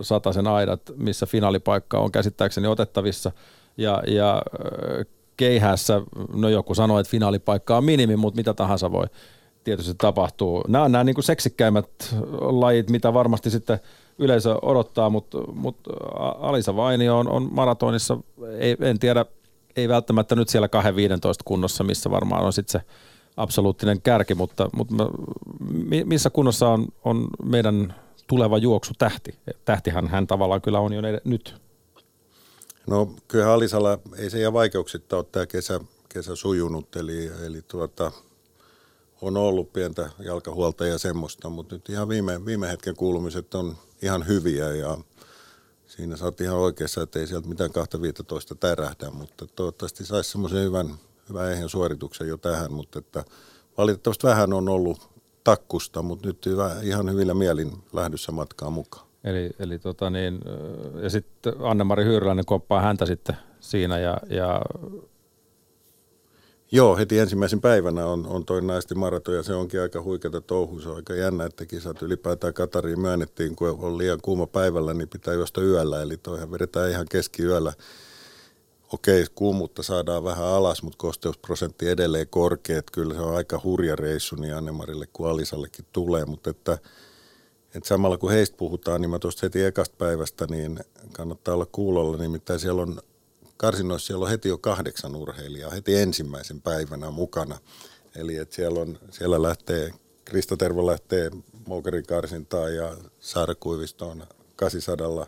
sataisen aidat, missä finaalipaikka on käsittääkseni otettavissa. Ja, ja keihässä, no joku sanoi, että finaalipaikka on minimi, mutta mitä tahansa voi tietysti tapahtuu. Nämä on nämä niin kuin seksikkäimmät lajit, mitä varmasti sitten yleisö odottaa, mutta, mutta Alisa Vainio on, on maratonissa, ei, en tiedä, ei välttämättä nyt siellä 2-15 kunnossa, missä varmaan on sitten se absoluuttinen kärki, mutta, mutta missä kunnossa on, on meidän tuleva juoksu tähti. Tähtihän hän tavallaan kyllä on jo nyt. No kyllä Alisalla ei se ihan vaikeuksitta ole tämä kesä, kesä sujunut, eli, eli tuota, on ollut pientä jalkahuolta ja semmoista, mutta nyt ihan viime, viime hetken kuulumiset on ihan hyviä ja siinä sä oot ihan oikeassa, että ei sieltä mitään 2.15 tärähdä, mutta toivottavasti saisi semmoisen hyvän, hyvän ehjän suorituksen jo tähän, mutta että valitettavasti vähän on ollut takkusta, mutta nyt hyvä, ihan hyvillä mielin lähdössä matkaa mukaan. Eli, eli tota niin, ja sitten Anne-Mari Hyyryläinen koppaa häntä sitten siinä ja, ja Joo, heti ensimmäisen päivänä on, on toi naisten maraton ja se onkin aika huikeata touhu. Se on aika jännä, että kisat ylipäätään Katariin myönnettiin, kun on liian kuuma päivällä, niin pitää juosta yöllä. Eli toihan vedetään ihan keskiyöllä. Okei, kuumuutta saadaan vähän alas, mutta kosteusprosentti edelleen korkea. Kyllä se on aika hurja reissu niin Annemarille kuin Alisallekin tulee, mutta että, että samalla kun heistä puhutaan, niin mä tuosta heti ekasta päivästä, niin kannattaa olla kuulolla. Nimittäin siellä on karsinoissa siellä on heti jo kahdeksan urheilijaa heti ensimmäisen päivänä mukana. Eli että siellä, on, siellä lähtee, Krista Tervo lähtee Moukarin karsintaan ja Saara Kuivisto on 800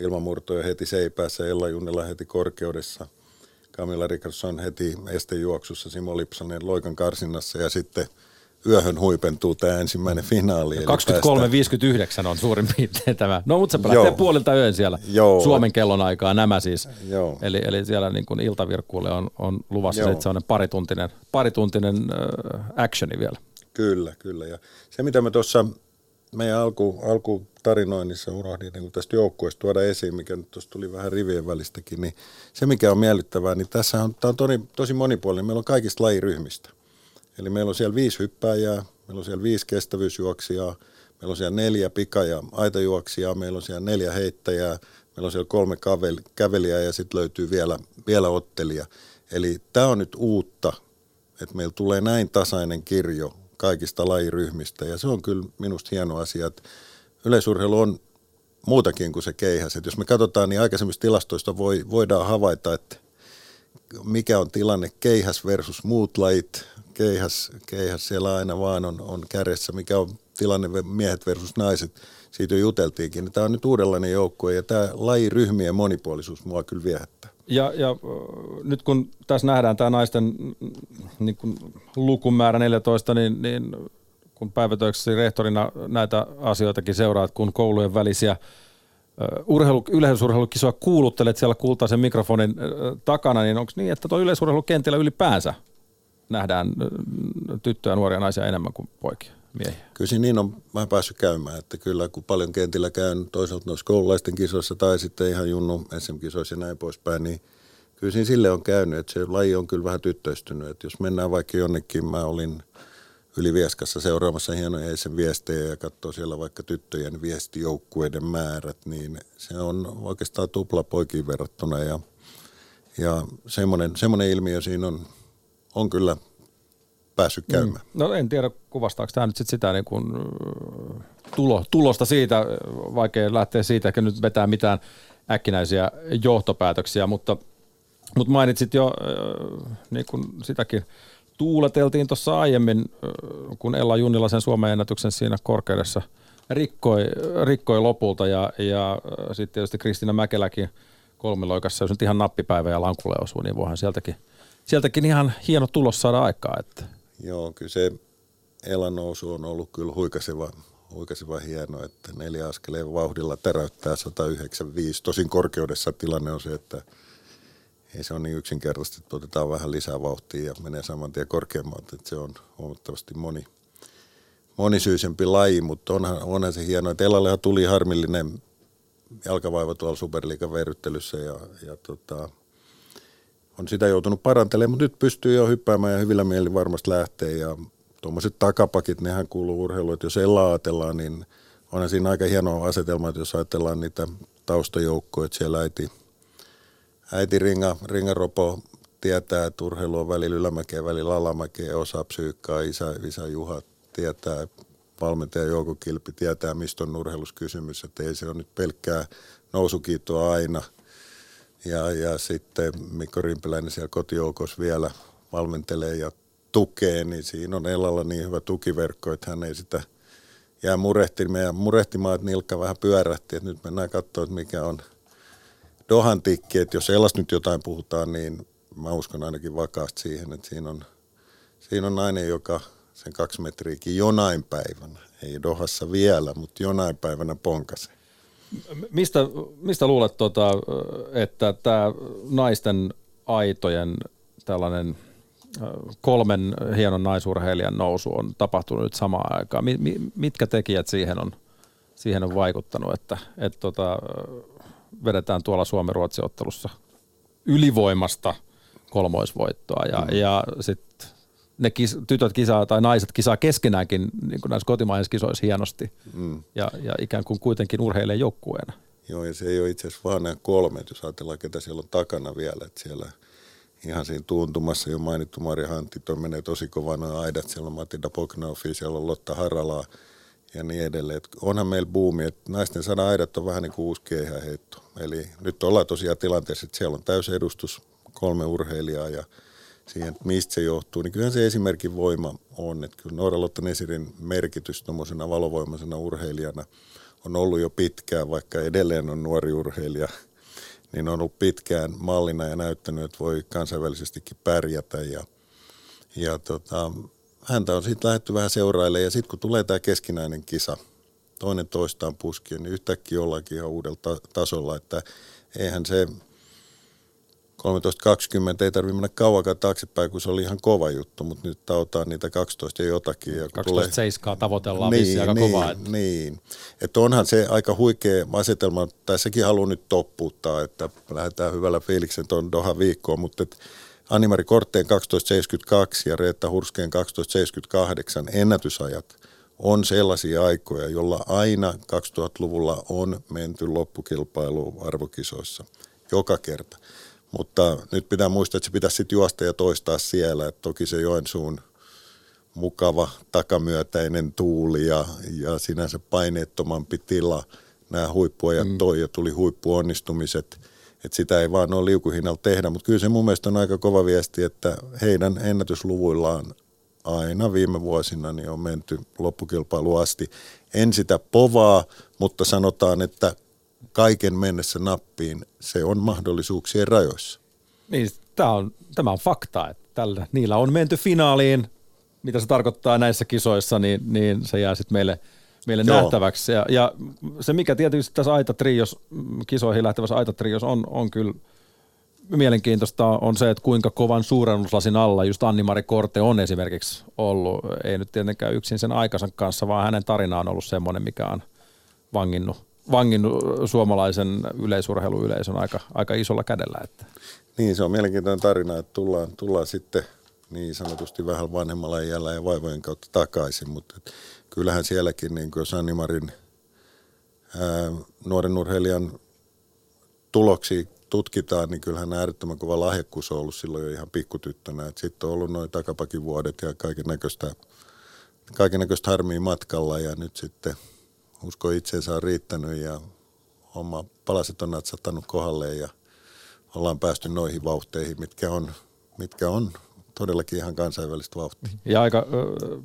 Vilma Murto jo heti seipäässä, Ella Junnila heti korkeudessa, Camilla Rickardsson heti estejuoksussa, Simo Lipsanen Loikan karsinnassa ja sitten – yöhön huipentuu tämä ensimmäinen finaali. 23.59 on suurin piirtein tämä. No mutta se lähtee puolilta yön siellä Joo. Suomen kellon aikaa nämä siis. Joo. Eli, eli siellä niin kuin iltavirkkuulle on, on luvassa Joo. se, parituntinen, parituntinen äh, actioni vielä. Kyllä, kyllä. Ja se mitä me tuossa meidän alku, alkutarinoinnissa unohdin niin tästä joukkueesta tuoda esiin, mikä nyt tuossa tuli vähän rivien välistäkin, niin se mikä on miellyttävää, niin tässä on, tämä on tosi, tosi monipuolinen. Meillä on kaikista lajiryhmistä. Eli meillä on siellä viisi hyppääjää, meillä on siellä viisi kestävyysjuoksijaa, meillä on siellä neljä pika- ja aitajuoksijaa, meillä on siellä neljä heittäjää, meillä on siellä kolme kävelijää ja sitten löytyy vielä, vielä ottelija. Eli tämä on nyt uutta, että meillä tulee näin tasainen kirjo kaikista lajiryhmistä ja se on kyllä minusta hieno asia, että yleisurheilu on muutakin kuin se keihäs. Et jos me katsotaan, niin aikaisemmista tilastoista voi, voidaan havaita, että mikä on tilanne keihäs versus muut lajit, keihäs, keihäs siellä aina vaan on, on kärjessä, mikä on tilanne miehet versus naiset. Siitä jo juteltiinkin. Tämä on nyt uudenlainen joukkue ja tämä lajiryhmien monipuolisuus mua kyllä viehättää. Ja, ja nyt kun tässä nähdään tämä naisten niin kun lukumäärä 14, niin, niin kun päivätöiksesi rehtorina näitä asioitakin seuraat, kun koulujen välisiä urheilu, yleisurheilukisoa kuuluttelet siellä kultaisen mikrofonin takana, niin onko niin, että tuo yleisurheilukentillä ylipäänsä nähdään tyttöjä, nuoria naisia enemmän kuin poikia, miehiä. Kyllä niin on vähän päässyt käymään, että kyllä kun paljon kentillä käyn toisaalta noissa koululaisten kisoissa tai sitten ihan junnu SM-kisoissa ja näin poispäin, niin kyllä siinä sille on käynyt, että se laji on kyllä vähän tyttöistynyt. Että jos mennään vaikka jonnekin, mä olin Ylivieskassa seuraamassa hienoja sen viestejä ja katsoo siellä vaikka tyttöjen viestijoukkueiden määrät, niin se on oikeastaan tupla poikiin verrattuna ja, ja semmoinen, semmoinen ilmiö siinä on on kyllä päässyt mm. käymään. Mm. No en tiedä, kuvastaako tämä nyt sit sitä niin kuin, tulo, tulosta siitä, vaikea lähteä siitä, että nyt vetää mitään äkkinäisiä johtopäätöksiä, mutta, mutta mainitsit jo niin kuin sitäkin, tuuleteltiin tuossa aiemmin, kun Ella Junnila sen Suomen ennätyksen siinä korkeudessa rikkoi, rikkoi lopulta ja, ja sitten tietysti Kristiina Mäkeläkin kolmiloikassa, jos nyt ihan nappipäivä ja lankulle osuu, niin voihan sieltäkin – sieltäkin ihan hieno tulos saada aikaa. Että. Joo, kyllä se Elan nousu on ollut kyllä huikaseva, huikaseva hieno, että neljä askeleen vauhdilla täräyttää 195. Tosin korkeudessa tilanne on se, että ei se ole niin yksinkertaisesti, että otetaan vähän lisää vauhtia ja menee saman tien korkeammalta, että se on huomattavasti moni, monisyisempi laji, mutta onhan, onhan se hienoa, että Elallehan tuli harmillinen jalkavaiva tuolla Superliigan verryttelyssä ja, ja tota, on sitä joutunut parantelemaan, mutta nyt pystyy jo hyppäämään ja hyvillä mielin varmasti lähtee. Ja tuommoiset takapakit, nehän kuuluu urheiluun, että jos Ella ajatellaan, niin onhan siinä aika hieno asetelma, että jos ajatellaan niitä taustajoukkoja, että siellä äiti, äiti Ringa, Ringa Ropo tietää, että urheilu on välillä ylämäkeä, välillä alamäkeä, osaa psyykkaa, isä, isä Juha tietää, valmentaja Jouko Kilpi tietää, mistä on urheiluskysymys, että ei se ole nyt pelkkää nousukiittoa aina – ja, ja sitten Mikko Rimpiläinen siellä kotijoukossa vielä valmentelee ja tukee, niin siinä on Elalla niin hyvä tukiverkko, että hän ei sitä jää murehtimaan, ja murehtimaan, että nilkka vähän pyörähti, että nyt mennään katsoa, että mikä on Dohan tikki, että jos sellaista nyt jotain puhutaan, niin mä uskon ainakin vakaasti siihen, että siinä on, siinä on nainen, joka sen kaksi metriäkin jonain päivänä, ei Dohassa vielä, mutta jonain päivänä ponkasi. Mistä, mistä luulet, tota, että tämä naisten aitojen tällainen kolmen hienon naisurheilijan nousu on tapahtunut nyt samaan aikaan? Mitkä tekijät siihen on, siihen on vaikuttanut, että, että tota, vedetään tuolla Suomen-Ruotsin ottelussa ylivoimasta kolmoisvoittoa ja, mm. ja sitten ne kis, tytöt kisaa tai naiset kisaa keskenäänkin niin kuin näissä kotimaisissa kisoissa hienosti mm. ja, ja ikään kuin kuitenkin urheilee joukkueena. Joo, ja se ei ole itse asiassa vaan nämä kolme, jos ajatellaan, ketä siellä on takana vielä, että siellä ihan siinä tuntumassa jo mainittu Mari Hantti, tuo menee tosi kovana noin aidat, siellä on Matilda Poknaufi, siellä on Lotta Haralaa ja niin edelleen. Et onhan meillä buumi, että naisten sana aidat on vähän niin kuin uusi keihäheitto. Eli nyt ollaan tosiaan tilanteessa, että siellä on täysedustus, kolme urheilijaa ja siihen, että mistä se johtuu, niin kyllähän se esimerkin voima on. Että kyllä Noora Lotta Nesirin merkitys tuommoisena valovoimaisena urheilijana on ollut jo pitkään, vaikka edelleen on nuori urheilija, niin on ollut pitkään mallina ja näyttänyt, että voi kansainvälisestikin pärjätä. Ja, ja tota, häntä on sitten lähdetty vähän seurailemaan ja sitten kun tulee tämä keskinäinen kisa, toinen toistaan puskien, niin yhtäkkiä ollaankin ihan uudella tasolla, että eihän se 13.20 ei tarvitse mennä kauakaan taaksepäin, kun se oli ihan kova juttu, mutta nyt tautaan niitä 12 ja jotakin. Ja 12 tulee... tavoitellaan niin, aika niin, kovaa. Että... Niin, että onhan se aika huikea asetelma, tai sekin haluan nyt toppuuttaa, että lähdetään hyvällä fiiliksen tuon Doha viikkoon, mutta että Animari Kortteen 12.72 ja Reetta Hurskeen 12.78 ennätysajat on sellaisia aikoja, jolla aina 2000-luvulla on menty loppukilpailuun arvokisoissa joka kerta. Mutta nyt pitää muistaa, että se pitäisi sitten juosta ja toistaa siellä. Että toki se Joensuun mukava takamyötäinen tuuli ja, ja sinänsä paineettomampi tila, nämä huippuajat mm. toi ja tuli huippuonnistumiset. Että sitä ei vaan ole liukuhinnalla tehdä, mutta kyllä se mun mielestä on aika kova viesti, että heidän ennätysluvuillaan aina viime vuosina niin on menty loppukilpailu asti. En sitä povaa, mutta sanotaan, että kaiken mennessä nappiin, se on mahdollisuuksien rajoissa. Niin, tämä on, tämä on fakta, että tällä, niillä on menty finaaliin, mitä se tarkoittaa näissä kisoissa, niin, niin se jää sitten meille, meille nähtäväksi. Ja, ja, se, mikä tietysti tässä Aita-trios, kisoihin lähtevässä Aita-trios on, on kyllä mielenkiintoista on se, että kuinka kovan suurennuslasin alla just Anni-Mari Korte on esimerkiksi ollut. Ei nyt tietenkään yksin sen aikansa kanssa, vaan hänen tarina on ollut semmoinen, mikä on vanginnut vanginnut suomalaisen yleisurheiluyleisön aika, aika isolla kädellä. Että. Niin, se on mielenkiintoinen tarina, että tullaan, tullaan sitten niin sanotusti vähän vanhemmalla iällä ja vaivojen kautta takaisin, mutta kyllähän sielläkin, niin kuin Sannimarin ää, nuoren urheilijan tuloksia tutkitaan, niin kyllähän äärettömän kova lahjakkuus on ollut silloin jo ihan pikkutyttönä. Sitten on ollut noin takapakin vuodet ja kaiken näköistä harmia matkalla ja nyt sitten – usko itseensä on riittänyt ja homma palaset on natsattanut kohdalle ja ollaan päästy noihin vauhteihin, mitkä on, mitkä on todellakin ihan kansainvälistä vauhtia. Ja aika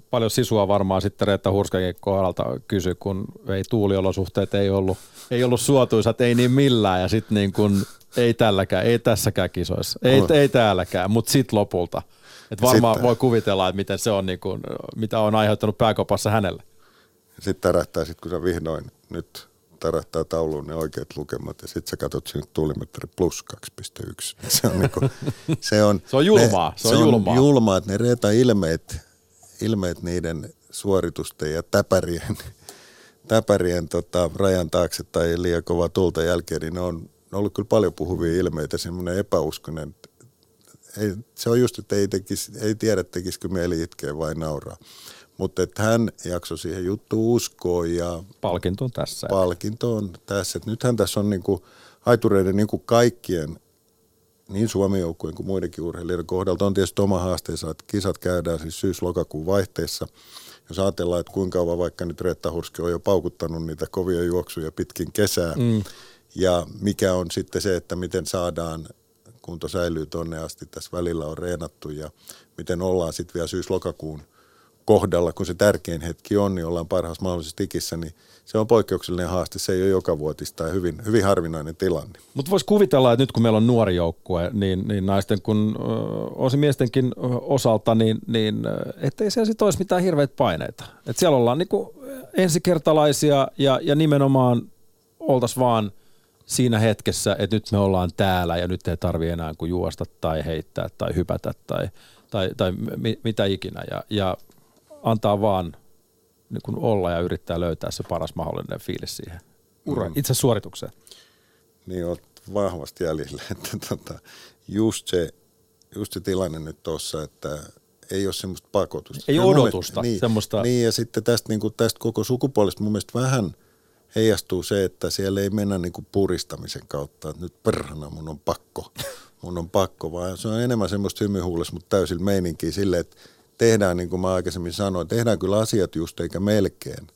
paljon sisua varmaan sitten Reetta Hurskakin kohdalta kysy, kun ei tuuliolosuhteet ei ollut, ei ollut suotuisat, ei niin millään ja sitten niin kun, ei tälläkään, ei tässäkään kisoissa, ei, no. ei täälläkään, mutta sitten lopulta. Et varmaan sitten. voi kuvitella, että miten se on, niin kun, mitä on aiheuttanut pääkopassa hänelle. Sitten tärähtää, sit kun sä vihdoin nyt tärähtää tauluun ne oikeat lukemat ja sitten sä katsot sinne tuulimetri plus 2,1. Se on, niinku, [laughs] se on, se on julmaa. Ne, se on, se julmaa. on julmaa, että ne reeta ilmeet, ilmeet niiden suoritusten ja täpärien, [laughs] täpärien tota, rajan taakse tai liian kova tulta jälkeen, niin ne on, ne on ollut kyllä paljon puhuvia ilmeitä, semmoinen epäuskonen. Ei, se on just, että ei, tekis, ei tiedä tekisikö mieli itkeä vai nauraa. Mutta että hän jaksoi siihen juttuun uskoa ja... Palkinto on tässä. Palkinto on tässä. Et nythän tässä on niinku haitureiden niinku kaikkien, niin Suomen joukkueen kuin muidenkin urheilijoiden kohdalta on tietysti oma haasteensa, että kisat käydään siis syys-lokakuun vaihteessa. Jos ajatellaan, että kuinka kauan vaikka nyt Reetta Hurski on jo paukuttanut niitä kovia juoksuja pitkin kesää, mm. ja mikä on sitten se, että miten saadaan kunto säilyy tonne asti, tässä välillä on reenattu ja miten ollaan sitten vielä syys-lokakuun – kohdalla, kun se tärkein hetki on, niin ollaan parhaassa mahdollisessa tikissä, niin se on poikkeuksellinen haaste. Se ei ole joka vuotista ja hyvin, hyvin harvinainen tilanne. Mutta voisi kuvitella, että nyt kun meillä on nuori joukkue, niin, niin naisten kuin osi miestenkin osalta, niin, niin ettei siellä sitten olisi mitään hirveitä paineita. Et siellä ollaan niinku ensikertalaisia ja, ja nimenomaan oltaisiin vaan siinä hetkessä, että nyt me ollaan täällä ja nyt ei tarvi enää kuin juosta tai heittää tai hypätä tai, tai, tai mi, mitä ikinä. Ja, ja antaa vaan niin kuin olla ja yrittää löytää se paras mahdollinen fiilis siihen ura, mm. itse suoritukseen. Niin olet vahvasti jäljellä, [laughs] että tota, just, se, just se tilanne nyt tuossa, että ei ole semmoista pakotusta. Ei Kyllä odotusta. Mielestä, niin, semmoista. niin, ja sitten tästä, niin kuin tästä koko sukupuolesta mun mielestä vähän heijastuu se, että siellä ei mennä niin kuin puristamisen kautta, että nyt perhana mun on pakko, [laughs] mun on pakko, vaan se on enemmän semmoista hymyhuules, mutta täysillä meininkiä silleen, että tehdään, niin kuin mä aikaisemmin sanoin, tehdään kyllä asiat just eikä melkein,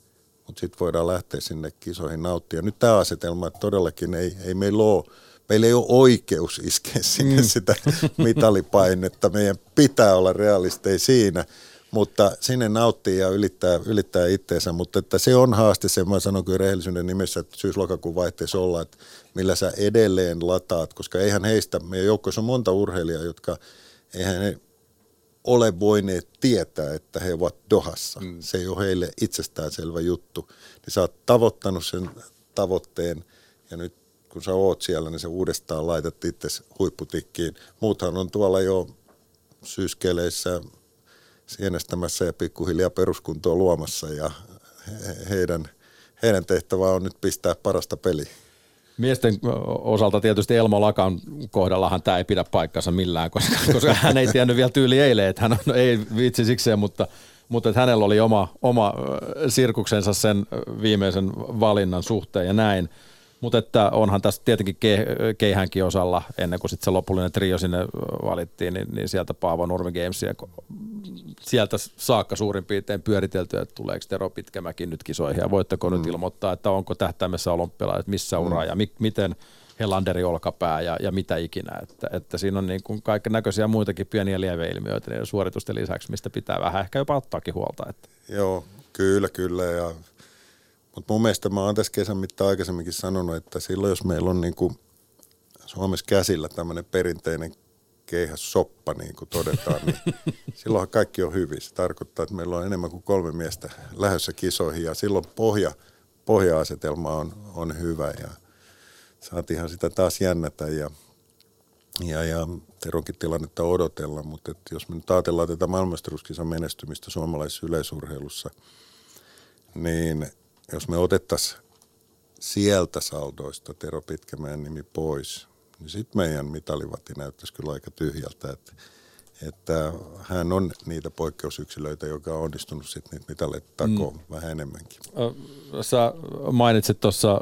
mutta sitten voidaan lähteä sinne kisoihin nauttia. Nyt tämä asetelma, että todellakin ei, ei meillä ole meillä ei ole oikeus iskeä sinne mm. sitä mitalipainetta. Meidän pitää olla realisteja siinä, mutta sinne nauttii ja ylittää, ylittää itteensä. Mutta että se on haaste, se mä sanon kyllä rehellisyyden nimessä, että syys-lokakuun vaihteessa olla, että millä sä edelleen lataat, koska eihän heistä, meidän joukkoissa on monta urheilijaa, jotka eihän he ole voineet tietää, että he ovat Dohassa. Mm. Se ei ole heille itsestäänselvä juttu. Niin sä oot tavoittanut sen tavoitteen ja nyt kun sä oot siellä, niin se uudestaan laitat itse huipputikkiin. Muuthan on tuolla jo syyskeleissä sienestämässä ja pikkuhiljaa peruskuntoa luomassa ja heidän, heidän tehtävä on nyt pistää parasta peliä. Miesten osalta tietysti Elmo Lakan kohdallahan tämä ei pidä paikkansa millään, koska, koska hän ei tiennyt vielä tyyli eilen, että hän on, no ei vitsi sikseen, mutta, mutta että hänellä oli oma, oma sirkuksensa sen viimeisen valinnan suhteen ja näin. Mutta että onhan tässä tietenkin ke, keihänkin osalla, ennen kuin sitten se lopullinen trio sinne valittiin, niin, niin sieltä Paavo Nurmi Gamesia, sieltä saakka suurin piirtein pyöritelty, että tuleeko Tero Pitkämäki nyt kisoihin ja voitteko mm. nyt ilmoittaa, että onko tähtäimessä olympialaiset, missä uraa mm. ja mi, miten Helanderi olkapää ja, ja mitä ikinä. Että, että siinä on niin kuin kaikki näköisiä muitakin pieniä lieveilmiöitä niiden suoritusten lisäksi, mistä pitää vähän ehkä jopa ottaakin huolta. Että. Joo, kyllä, kyllä ja mutta mun mielestä mä oon tässä kesän mittaan aikaisemminkin sanonut, että silloin jos meillä on niin kuin Suomessa käsillä tämmöinen perinteinen keihäs soppa, niin kuin todetaan, niin [laughs] silloinhan kaikki on hyvin. Se tarkoittaa, että meillä on enemmän kuin kolme miestä lähdössä kisoihin ja silloin pohja, pohja-asetelma on, on hyvä ja saatiinhan sitä taas jännätä ja, ja, ja Teronkin tilannetta odotella, mutta että jos me nyt ajatellaan tätä maailmanmestaruuskisan menestymistä suomalaisessa yleisurheilussa, niin jos me otettaisiin sieltä saldoista Tero Pitkämäen nimi pois, niin sitten meidän mitalivatti näyttäisi kyllä aika tyhjältä, että, että hän on niitä poikkeusyksilöitä, joka on onnistunut sitten niitä mitaleita takoon mm. vähän enemmänkin. Sä mainitsit tuossa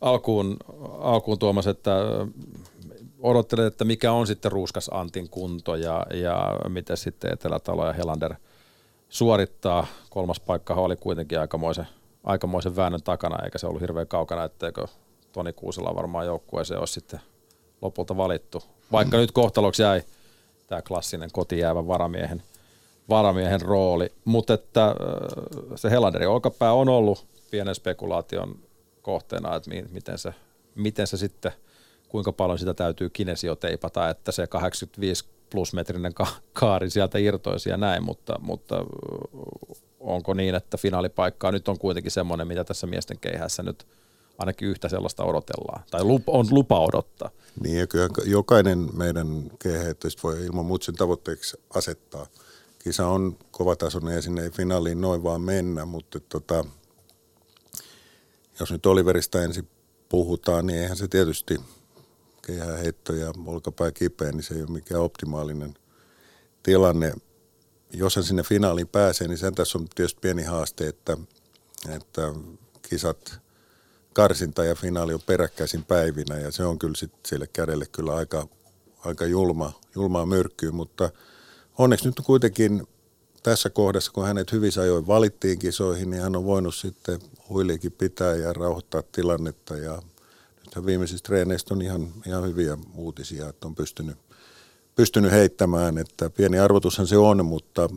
alkuun, alkuun Tuomas, että odottelet, että mikä on sitten Ruuskas Antin kunto ja, ja miten sitten Etelätalo ja Helander suorittaa. Kolmas paikka oli kuitenkin aikamoisen aikamoisen väännön takana, eikä se ollut hirveän kaukana, etteikö Toni Kuusela varmaan joukkueeseen olisi sitten lopulta valittu. Vaikka mm. nyt kohtaloksi jäi tämä klassinen kotijäävä varamiehen, varamiehen rooli, mutta että se Helanderin olkapää on ollut pienen spekulaation kohteena, että miten se, miten se sitten, kuinka paljon sitä täytyy kinesioteipata, että se 85 plusmetrinen ka- kaari sieltä irtoisi ja näin, mutta, mutta onko niin, että finaalipaikkaa nyt on kuitenkin semmoinen, mitä tässä miesten keihässä nyt ainakin yhtä sellaista odotellaan, tai on lupa odottaa. Niin, ja kyllä jokainen meidän keihäyttäjistä voi ilman muuta sen tavoitteeksi asettaa. Kisa on kovatasoinen ja sinne ei finaaliin noin vaan mennä, mutta tota, jos nyt Oliverista ensin puhutaan, niin eihän se tietysti keihäheitto ja olkapää kipeä, niin se ei ole mikään optimaalinen tilanne jos hän sinne finaaliin pääsee, niin sen tässä on tietysti pieni haaste, että, että kisat, karsinta ja finaali on peräkkäisin päivinä ja se on kyllä sitten sille kädelle kyllä aika, aika julma, julmaa myrkkyä, mutta onneksi nyt kuitenkin tässä kohdassa, kun hänet hyvissä ajoin valittiin kisoihin, niin hän on voinut sitten huiliikin pitää ja rauhoittaa tilannetta ja nyt viimeisistä treeneistä on ihan, ihan hyviä uutisia, että on pystynyt pystynyt heittämään, että pieni arvotushan se on, mutta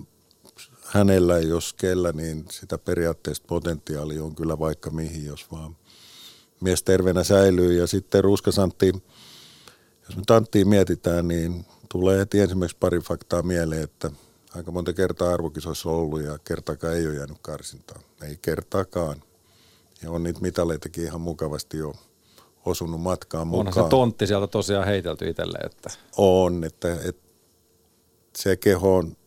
hänellä, jos kellä, niin sitä periaatteessa potentiaalia on kyllä vaikka mihin, jos vaan mies terveenä säilyy. Ja sitten Ruuskasantti, jos me Tanttiin mietitään, niin tulee heti ensimmäiseksi pari faktaa mieleen, että aika monta kertaa arvokisoissa ollut ja kertaakaan ei ole jäänyt karsintaan. Ei kertaakaan. Ja on niitä mitaleitakin ihan mukavasti jo osunut matkaan mukaan. Onhan se tontti sieltä tosiaan heitelty itselle. Että. On, että, että se keho on,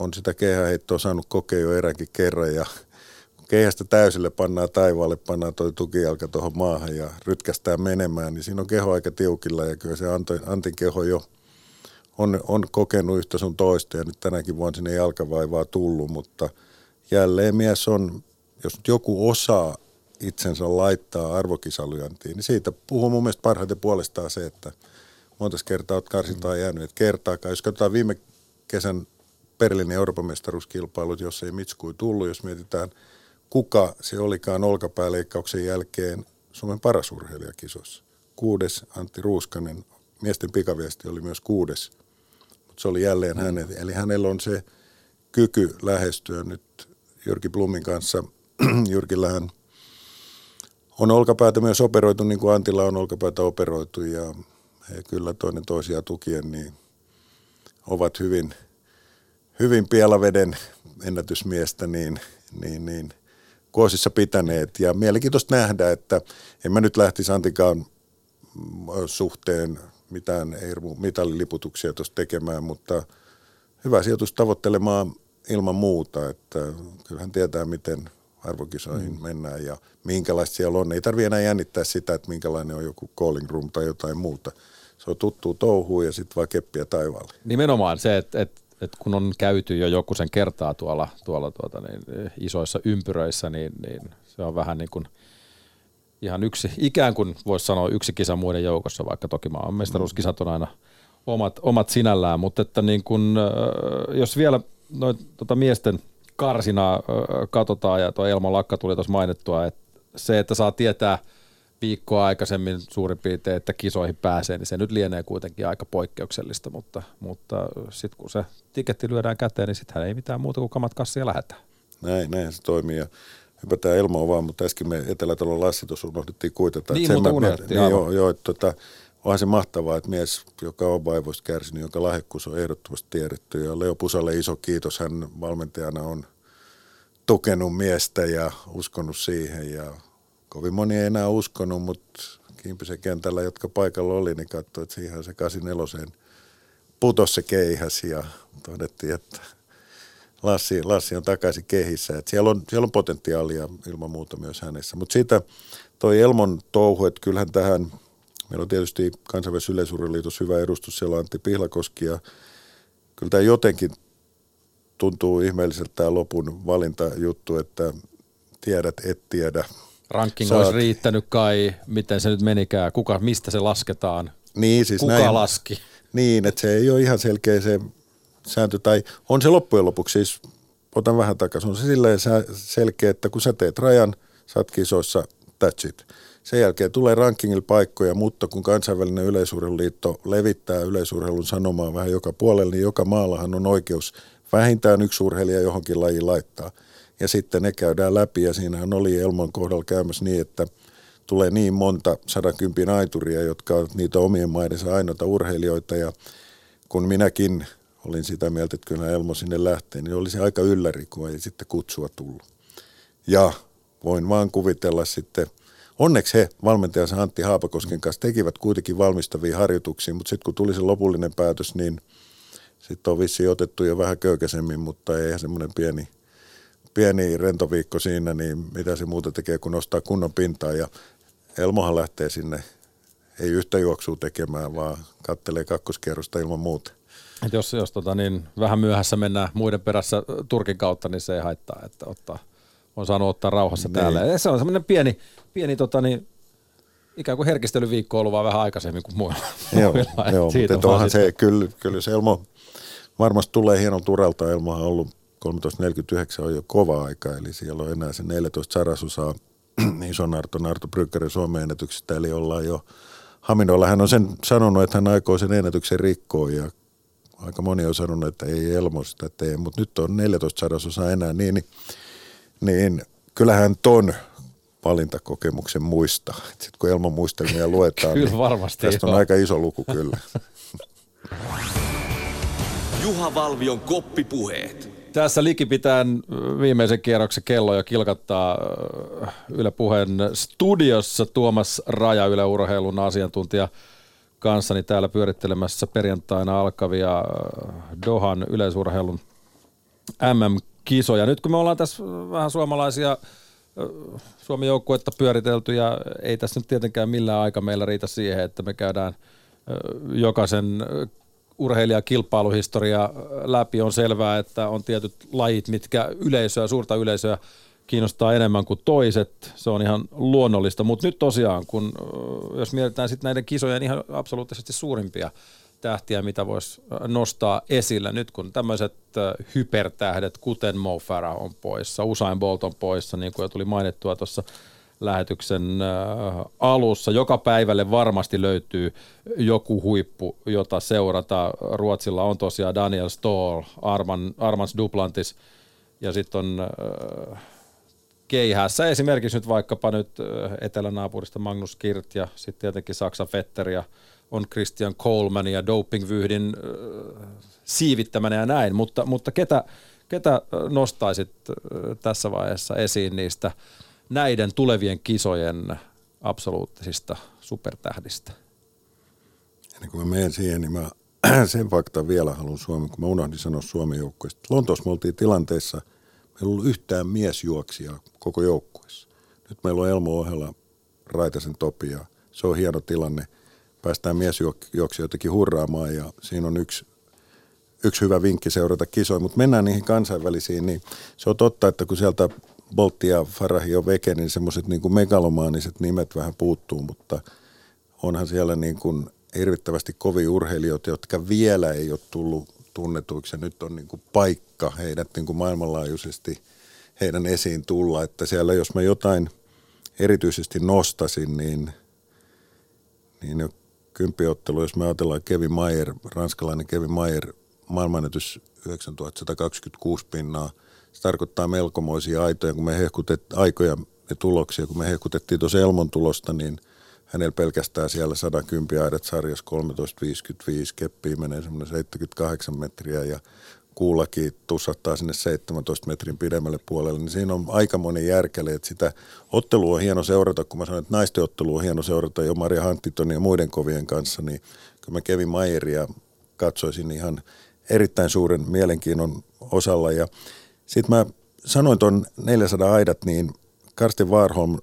on sitä kehäheittoa saanut kokea jo eräänkin kerran ja kehästä täysille pannaan taivaalle, pannaan toi tukijalka tuohon maahan ja rytkästään menemään, niin siinä on keho aika tiukilla ja kyllä se Antin keho jo on, on kokenut yhtä sun toista ja nyt tänäkin vuonna sinne jalkavaivaa tullut, mutta jälleen mies on, jos nyt joku osaa itsensä laittaa arvokisalyöntiin, niin siitä puhuu mun mielestä parhaiten puolestaan se, että monta kertaa olet karsintaan jäänyt, että kertaakaan. Jos katsotaan viime kesän Berliinin Euroopan mestaruuskilpailut, jos ei Mitskui tullut, jos mietitään, kuka se olikaan olkapääleikkauksen jälkeen Suomen paras urheilijakisossa. Kuudes Antti Ruuskanen, miesten pikaviesti oli myös kuudes, mutta se oli jälleen mm. hänen. Eli hänellä on se kyky lähestyä nyt Jyrki Blumin kanssa. [clears throat] Jyrkillähän on olkapäätä myös operoitu, niin kuin Antilla on olkapäätä operoitu ja he kyllä toinen toisia tukien, niin ovat hyvin, hyvin pielaveden ennätysmiestä niin, niin, niin kuosissa pitäneet. Ja mielenkiintoista nähdä, että en mä nyt lähtisi Antikaan suhteen mitään mitalliliputuksia tuossa tekemään, mutta hyvä sijoitus tavoittelemaan ilman muuta, että kyllähän tietää, miten arvokisoihin mm. mennään ja minkälaista siellä on. Ei tarvitse enää jännittää sitä, että minkälainen on joku calling room tai jotain muuta. Se on tuttu touhu ja sitten vaan keppiä taivaalle. Nimenomaan se, että, että, että kun on käyty jo joku sen kertaa tuolla, tuolla tuota, niin, isoissa ympyröissä, niin, niin se on vähän niin kuin ihan yksi, ikään kuin voisi sanoa yksi kisa muiden joukossa, vaikka toki maan mestaruuskisat on aina omat, omat sinällään, mutta että niin kun, jos vielä noin tota miesten karsina katsotaan, ja tuo Elmo Lakka tuli tuossa mainittua, että se, että saa tietää viikkoa aikaisemmin suurin piirtein, että kisoihin pääsee, niin se nyt lienee kuitenkin aika poikkeuksellista, mutta, mutta sitten kun se tiketti lyödään käteen, niin sittenhän ei mitään muuta kuin kamat kassia lähetään. Näin, näin se toimii ja hypätään Elmoa vaan, mutta äsken me Etelätalon Lassi tuossa unohdettiin kuitata. Niin, mutta unohdettiin. Niin, joo, joo, että tota, onhan se mahtavaa, että mies, joka on vaivoista kärsinyt, joka lahjakkuus on ehdottomasti tiedetty. Ja Leo Pusalle iso kiitos, hän valmentajana on tukenut miestä ja uskonut siihen. Ja kovin moni ei enää uskonut, mutta Kimpisen kentällä, jotka paikalla oli, niin katsoi, että siihen se 84 putosi se keihäs ja todettiin, että Lassi, Lassi on takaisin kehissä. Että siellä, on, siellä on potentiaalia ilman muuta myös hänessä. Mutta siitä toi Elmon touhu, että kyllähän tähän – Meillä on tietysti kansainvälisessä hyvä edustus, siellä on Antti Pihlakoski ja kyllä tämä jotenkin tuntuu ihmeelliseltä tämä lopun valintajuttu, että tiedät, et tiedä. Ranking Saat... olisi riittänyt kai, miten se nyt menikään, kuka, mistä se lasketaan, niin, siis kuka näin, laski. Niin, että se ei ole ihan selkeä se sääntö, tai on se loppujen lopuksi siis, otan vähän takaisin, on se silleen selkeä, että kun sä teet rajan, sä oot kisoissa, that's it. Sen jälkeen tulee rankingilla paikkoja, mutta kun kansainvälinen yleisurheiluliitto levittää yleisurheilun sanomaa vähän joka puolelle, niin joka maallahan on oikeus vähintään yksi urheilija johonkin lajiin laittaa. Ja sitten ne käydään läpi ja siinähän oli Elmon kohdalla käymässä niin, että tulee niin monta sadankympin aituria, jotka ovat niitä omien maidensa ainoita urheilijoita ja kun minäkin olin sitä mieltä, että kyllä Elmo sinne lähtee, niin olisi aika ylläri, kun ei sitten kutsua tullut. Ja voin vaan kuvitella sitten – Onneksi he valmentajansa Antti Haapakosken kanssa tekivät kuitenkin valmistavia harjoituksia, mutta sitten kun tuli se lopullinen päätös, niin sitten on vissiin otettu jo vähän köykäisemmin, mutta ei semmoinen pieni, pieni rentoviikko siinä, niin mitä se muuta tekee kun nostaa kunnon pintaa ja Elmohan lähtee sinne ei yhtä juoksua tekemään, vaan kattelee kakkoskerrosta ilman muuta. Et jos jos tota, niin vähän myöhässä mennään muiden perässä Turkin kautta, niin se ei haittaa, että ottaa, on saanut ottaa rauhassa niin. täällä. Ja se on semmoinen pieni, pieni tota, niin, ikään kuin herkistelyviikko ollut vaan vähän aikaisemmin kuin muilla. Joo, muilla. joo mutta onhan se, kyllä, kyllä se Elmo varmasti tulee hienon turalta. Elmohan on ollut 13.49 on jo kova aika, eli siellä on enää se 14 sarasosaa [clears throat] ison Arto, Arto Brykkärin Suomen ennätyksestä, eli ollaan jo Haminoilla hän on sen sanonut, että hän aikoo sen ennätyksen rikkoa ja aika moni on sanonut, että ei Elmo sitä tee, mutta nyt on 14 sadasosa enää niin, niin, niin kyllähän ton valintakokemuksen muistaa. [laughs] Sitten kun Elmo muistelmia luetaan, Kyllä niin varmasti, tästä on joo. aika iso luku kyllä. [laughs] Juha Valvion koppipuheet. Tässä likipitään viimeisen kierroksen kello jo kilkattaa Yle Puheen studiossa Tuomas Raja, Yle Urheilun asiantuntija kanssani täällä pyörittelemässä perjantaina alkavia Dohan yleisurheilun MM-kisoja. Nyt kun me ollaan tässä vähän suomalaisia Suomen joukkuetta pyöritelty ja ei tässä nyt tietenkään millään aika meillä riitä siihen, että me käydään jokaisen urheilijakilpailuhistoria läpi. On selvää, että on tietyt lajit, mitkä yleisöä, suurta yleisöä kiinnostaa enemmän kuin toiset. Se on ihan luonnollista, mutta nyt tosiaan, kun jos mietitään sitten näiden kisojen ihan absoluuttisesti suurimpia tähtiä, mitä voisi nostaa esille. Nyt kun tämmöiset hypertähdet, kuten Mo Farah on poissa, Usain Bolt on poissa, niin kuin jo tuli mainittua tuossa lähetyksen äh, alussa. Joka päivälle varmasti löytyy joku huippu, jota seurata. Ruotsilla on tosiaan Daniel Stoll, Arman, Armans Duplantis ja sitten on äh, keihässä esimerkiksi nyt vaikkapa nyt äh, etelänaapurista Magnus Kirt ja sitten tietenkin Saksa Vetter ja on Christian Coleman ja dopingvyhdin äh, siivittämänä ja näin, mutta, mutta ketä, ketä nostaisit tässä vaiheessa esiin niistä näiden tulevien kisojen absoluuttisista supertähdistä? Ennen kuin mä menen siihen, niin mä [clears throat] sen faktan vielä haluan Suomen, kun mä unohdin sanoa Suomen joukkueesta. Lontoossa me oltiin tilanteessa, meillä ei ollut yhtään miesjuoksijaa koko joukkueessa. Nyt meillä on Elmo Ohella, Raitasen Topi ja se on hieno tilanne. Päästään miesjuoksijoitakin hurraamaan ja siinä on yksi, yksi hyvä vinkki seurata kisoja. Mutta mennään niihin kansainvälisiin, niin se on totta, että kun sieltä Boltti ja Farahi on veke, niin semmoiset niin megalomaaniset nimet vähän puuttuu, mutta onhan siellä niin kuin hirvittävästi kovia urheilijoita, jotka vielä ei ole tullut tunnetuiksi. Ja nyt on niin kuin paikka heidät niin kuin maailmanlaajuisesti heidän esiin tulla, että siellä jos mä jotain erityisesti nostasin, niin, niin jo kymppiottelu, jos me ajatellaan Kevin Mayer, ranskalainen Kevin Mayer, maailmanennätys 9126 pinnaa, se tarkoittaa melkomoisia aitoja, kun me hehkutet, aikoja ja tuloksia, kun me hehkutettiin tuossa Elmon tulosta, niin hänellä pelkästään siellä 110 aidat sarjassa 13.55, keppiin menee semmoinen 78 metriä ja kuullakin tussattaa sinne 17 metrin pidemmälle puolelle, niin siinä on aika moni järkele, että sitä ottelua on hieno seurata, kun mä sanoin, että naisten ottelu on hieno seurata jo Maria Hantitonin ja muiden kovien kanssa, niin kun mä Kevin Mayeria katsoisin ihan erittäin suuren mielenkiinnon osalla. Ja sitten mä sanoin tuon 400 aidat, niin Karsten Warholm,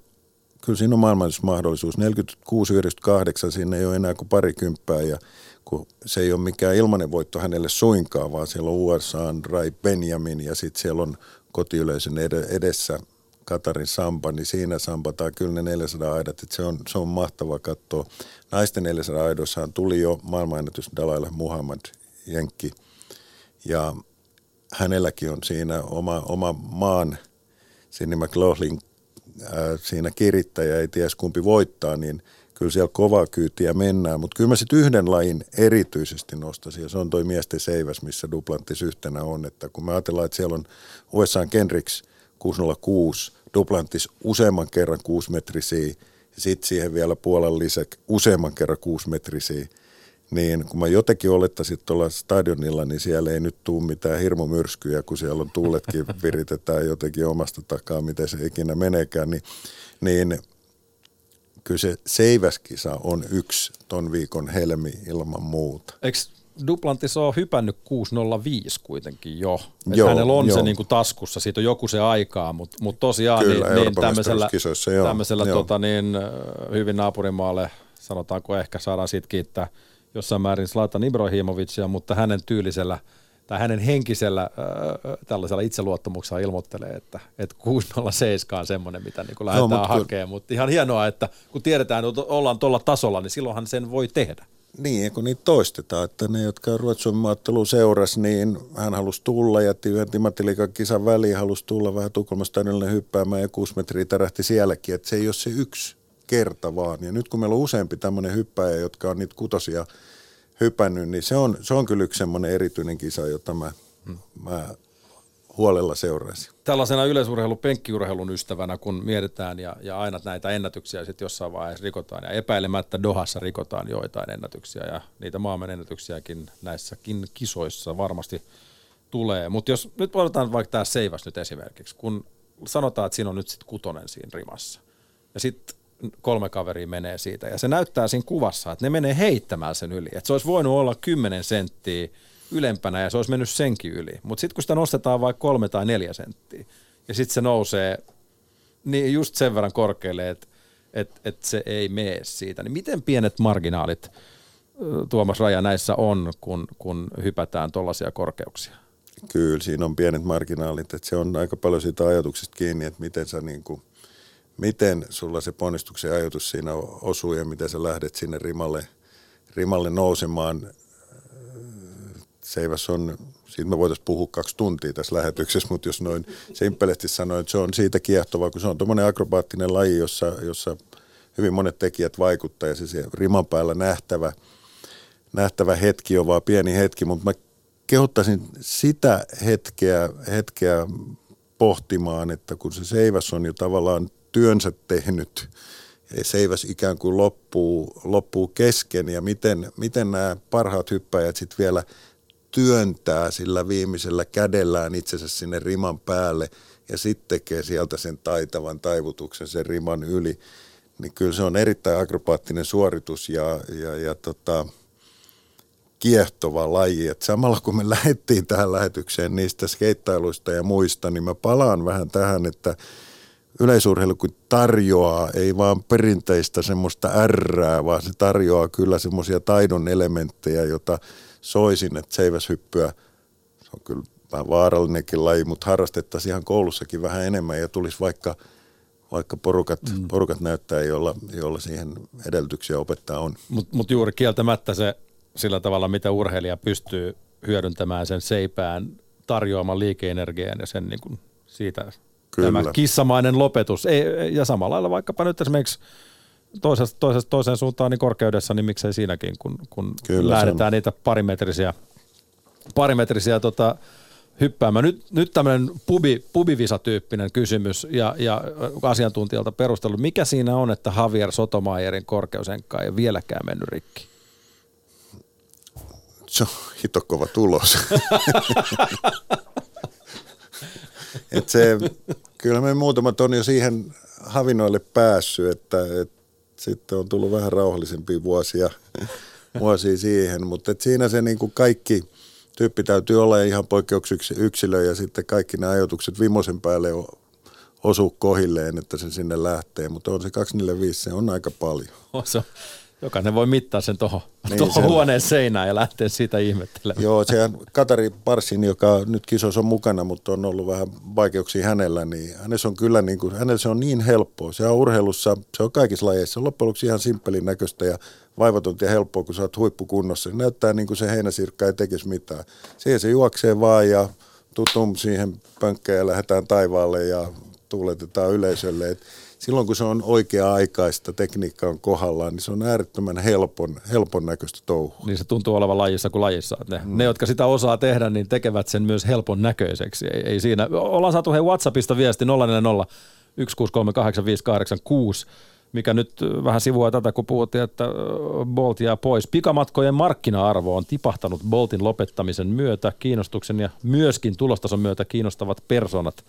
kyllä siinä on maailmanmahdollisuus. 46-98, siinä ei ole enää kuin parikymppää ja kun se ei ole mikään ilmainen voitto hänelle suinkaan, vaan siellä on USA, Rai Benjamin ja sitten siellä on kotiyleisön edessä Katarin Sampa, niin siinä sampataan kyllä ne 400 aidat, että se on, se on mahtava katsoa. Naisten 400 aidoissahan tuli jo maailmanennätys Dalaille Muhammad Jenkki ja hänelläkin on siinä oma, oma maan, Sinne McLaughlin ää, siinä kirittäjä, ei tiedä kumpi voittaa, niin kyllä siellä kovaa kyytiä mennään. Mutta kyllä mä sitten yhden lajin erityisesti nostaisin, ja se on toi miesten seiväs, missä Duplantis yhtenä on. Että kun me ajatellaan, että siellä on USA Kendricks 606, Duplantis useamman kerran 6 metrisiä, ja sitten siihen vielä puolen lisäksi useamman kerran 6 metrisiä, niin kun mä jotenkin olettaisin tuolla stadionilla, niin siellä ei nyt tule mitään hirmumyrskyjä, kun siellä on tuuletkin [laughs] viritetään jotenkin omasta takaa, miten se ikinä meneekään, niin, niin kyllä se seiväskisa on yksi ton viikon helmi ilman muuta. Eikö Duplantis on hypännyt 605 kuitenkin jo. Et Joo, hänellä on joo. se niinku taskussa, siitä on joku se aikaa, mutta mut tosiaan Kyllä, niin, niin tämmöisellä, joo, tämmöisellä joo. tota niin, hyvin naapurimaalle, sanotaanko ehkä saadaan siitä kiittää jossain määrin Zlatan Ibrahimovicia, mutta hänen tyylisellä tai hänen henkisellä äh, tällaisella itseluottamuksella ilmoittelee, että, että 607 on semmoinen, mitä niin lähdetään mutta kyllä- hakemaan. Mutta ihan hienoa, että kun tiedetään, että ollaan tuolla tasolla, niin silloinhan sen voi tehdä. Niin, ja kun niitä toistetaan, että ne, jotka Ruotsin maaottelun seurassa, niin hän halusi tulla, jätti yhden Timattiliikan kisan väliin, halusi tulla vähän Tukholmasta stadionille hyppäämään ja kuusi metriä tärähti sielläkin, että se ei ole se yksi kerta vaan. Ja nyt kun meillä on useampi tämmöinen hyppääjä, jotka on niitä kutosia hypännyt, niin se on, se on kyllä yksi semmoinen erityinen kisa, jota mä, hmm. mä huolella seuraisin. Tällaisena yleisurheilun, penkkiurheilun ystävänä, kun mietitään ja, ja aina näitä ennätyksiä sitten jossain vaiheessa rikotaan ja epäilemättä Dohassa rikotaan joitain ennätyksiä ja niitä maailman ennätyksiäkin näissäkin kisoissa varmasti tulee. Mutta jos nyt otetaan vaikka tämä Seivas nyt esimerkiksi, kun sanotaan, että siinä on nyt sitten kutonen siinä rimassa ja sitten kolme kaveria menee siitä ja se näyttää siinä kuvassa, että ne menee heittämään sen yli. Että se olisi voinut olla 10 senttiä ylempänä ja se olisi mennyt senkin yli. Mutta sitten kun sitä nostetaan vaikka kolme tai neljä senttiä ja sitten se nousee niin just sen verran korkealle, että et, et se ei mene siitä, niin miten pienet marginaalit Tuomas Raja näissä on, kun, kun hypätään tuollaisia korkeuksia? Kyllä, siinä on pienet marginaalit, että se on aika paljon siitä ajatuksesta kiinni, että miten sä niin kuin, miten sulla se ponnistuksen ajatus siinä osuu ja miten sä lähdet sinne rimalle, rimalle nousemaan? Seiväs on, siitä me voitaisiin puhua kaksi tuntia tässä lähetyksessä, mutta jos noin simppelesti sanoin, että se on siitä kiehtovaa, kun se on tuommoinen akrobaattinen laji, jossa, jossa hyvin monet tekijät vaikuttaa ja se, se riman päällä nähtävä, nähtävä hetki on vaan pieni hetki, mutta mä kehottaisin sitä hetkeä, hetkeä pohtimaan, että kun se Seiväs on jo tavallaan työnsä tehnyt, Seiväs ikään kuin loppuu, loppuu kesken ja miten, miten nämä parhaat hyppäjät sitten vielä – työntää sillä viimeisellä kädellään itsensä sinne riman päälle ja sitten tekee sieltä sen taitavan taivutuksen sen riman yli, niin kyllä se on erittäin akrobaattinen suoritus ja, ja, ja tota, kiehtova laji. Et samalla kun me lähdettiin tähän lähetykseen niistä skeittailuista ja muista, niin mä palaan vähän tähän, että yleisurheilu kun tarjoaa, ei vaan perinteistä semmoista ärrää, vaan se tarjoaa kyllä semmoisia taidon elementtejä, jota soisin, että seiväshyppyä, se on kyllä vähän vaarallinenkin laji, mutta harrastettaisiin ihan koulussakin vähän enemmän ja tulisi vaikka, vaikka porukat, mm. porukat näyttää, joilla, joilla siihen edellytyksiä opettaa on. Mutta mut juuri kieltämättä se sillä tavalla, mitä urheilija pystyy hyödyntämään sen seipään tarjoaman liikeenergian ja sen niin kuin siitä Kyllä. tämä kissamainen lopetus. Ei, ja samalla lailla vaikkapa nyt esimerkiksi toisesta, toisesta, toiseen suuntaan niin korkeudessa, niin miksei siinäkin, kun, kun Kyllä, lähdetään niitä parimetrisiä, parimetrisiä tota, hyppäämään. Nyt, nyt tämmöinen pubi, pubivisa-tyyppinen kysymys ja, ja asiantuntijalta perustelu. Mikä siinä on, että Javier Sotomayerin korkeusenkka ei vieläkään mennyt rikki? Se on hito kova tulos. [laughs] Et se, kyllä me muutamat on jo siihen havinoille päässyt, että, että sitten on tullut vähän rauhallisempia vuosia, vuosia siihen, mutta et siinä se niin kuin kaikki tyyppi täytyy olla ihan poikkeuksiksi yksilö ja sitten kaikki nämä ajatukset vimosen päälle osuu kohilleen, että se sinne lähtee, mutta on se 245, se on aika paljon. [laughs] On Jokainen voi mittaa sen tuohon niin, sen... huoneen seinään ja lähteä siitä ihmettelemään. Joo, se Katari Parsin, joka nyt kisossa on mukana, mutta on ollut vähän vaikeuksia hänellä, niin hänessä on kyllä niin kuin, hänellä se on niin helppoa. Se on urheilussa, se on kaikissa lajeissa. Loppujen lopuksi ihan simppelin näköistä ja vaivatonta ja helppoa, kun sä oot huippukunnossa. Se näyttää niin kuin se heinäsirkka ei tekisi mitään. Siihen se juoksee vaan ja tutum siihen pönkkään ja lähdetään taivaalle ja tuuletetaan yleisölle. Et silloin kun se on oikea-aikaista, tekniikka on kohdallaan, niin se on äärettömän helpon, helpon näköistä touhua. Niin se tuntuu olevan lajissa kuin lajissa. Ne, mm. ne, jotka sitä osaa tehdä, niin tekevät sen myös helpon näköiseksi. Ei, ei siinä. Ollaan saatu hei WhatsAppista viesti 040 1638586 mikä nyt vähän sivua tätä, kun puhuttiin, että Bolt jää pois. Pikamatkojen markkina-arvo on tipahtanut Boltin lopettamisen myötä, kiinnostuksen ja myöskin tulostason myötä kiinnostavat personat –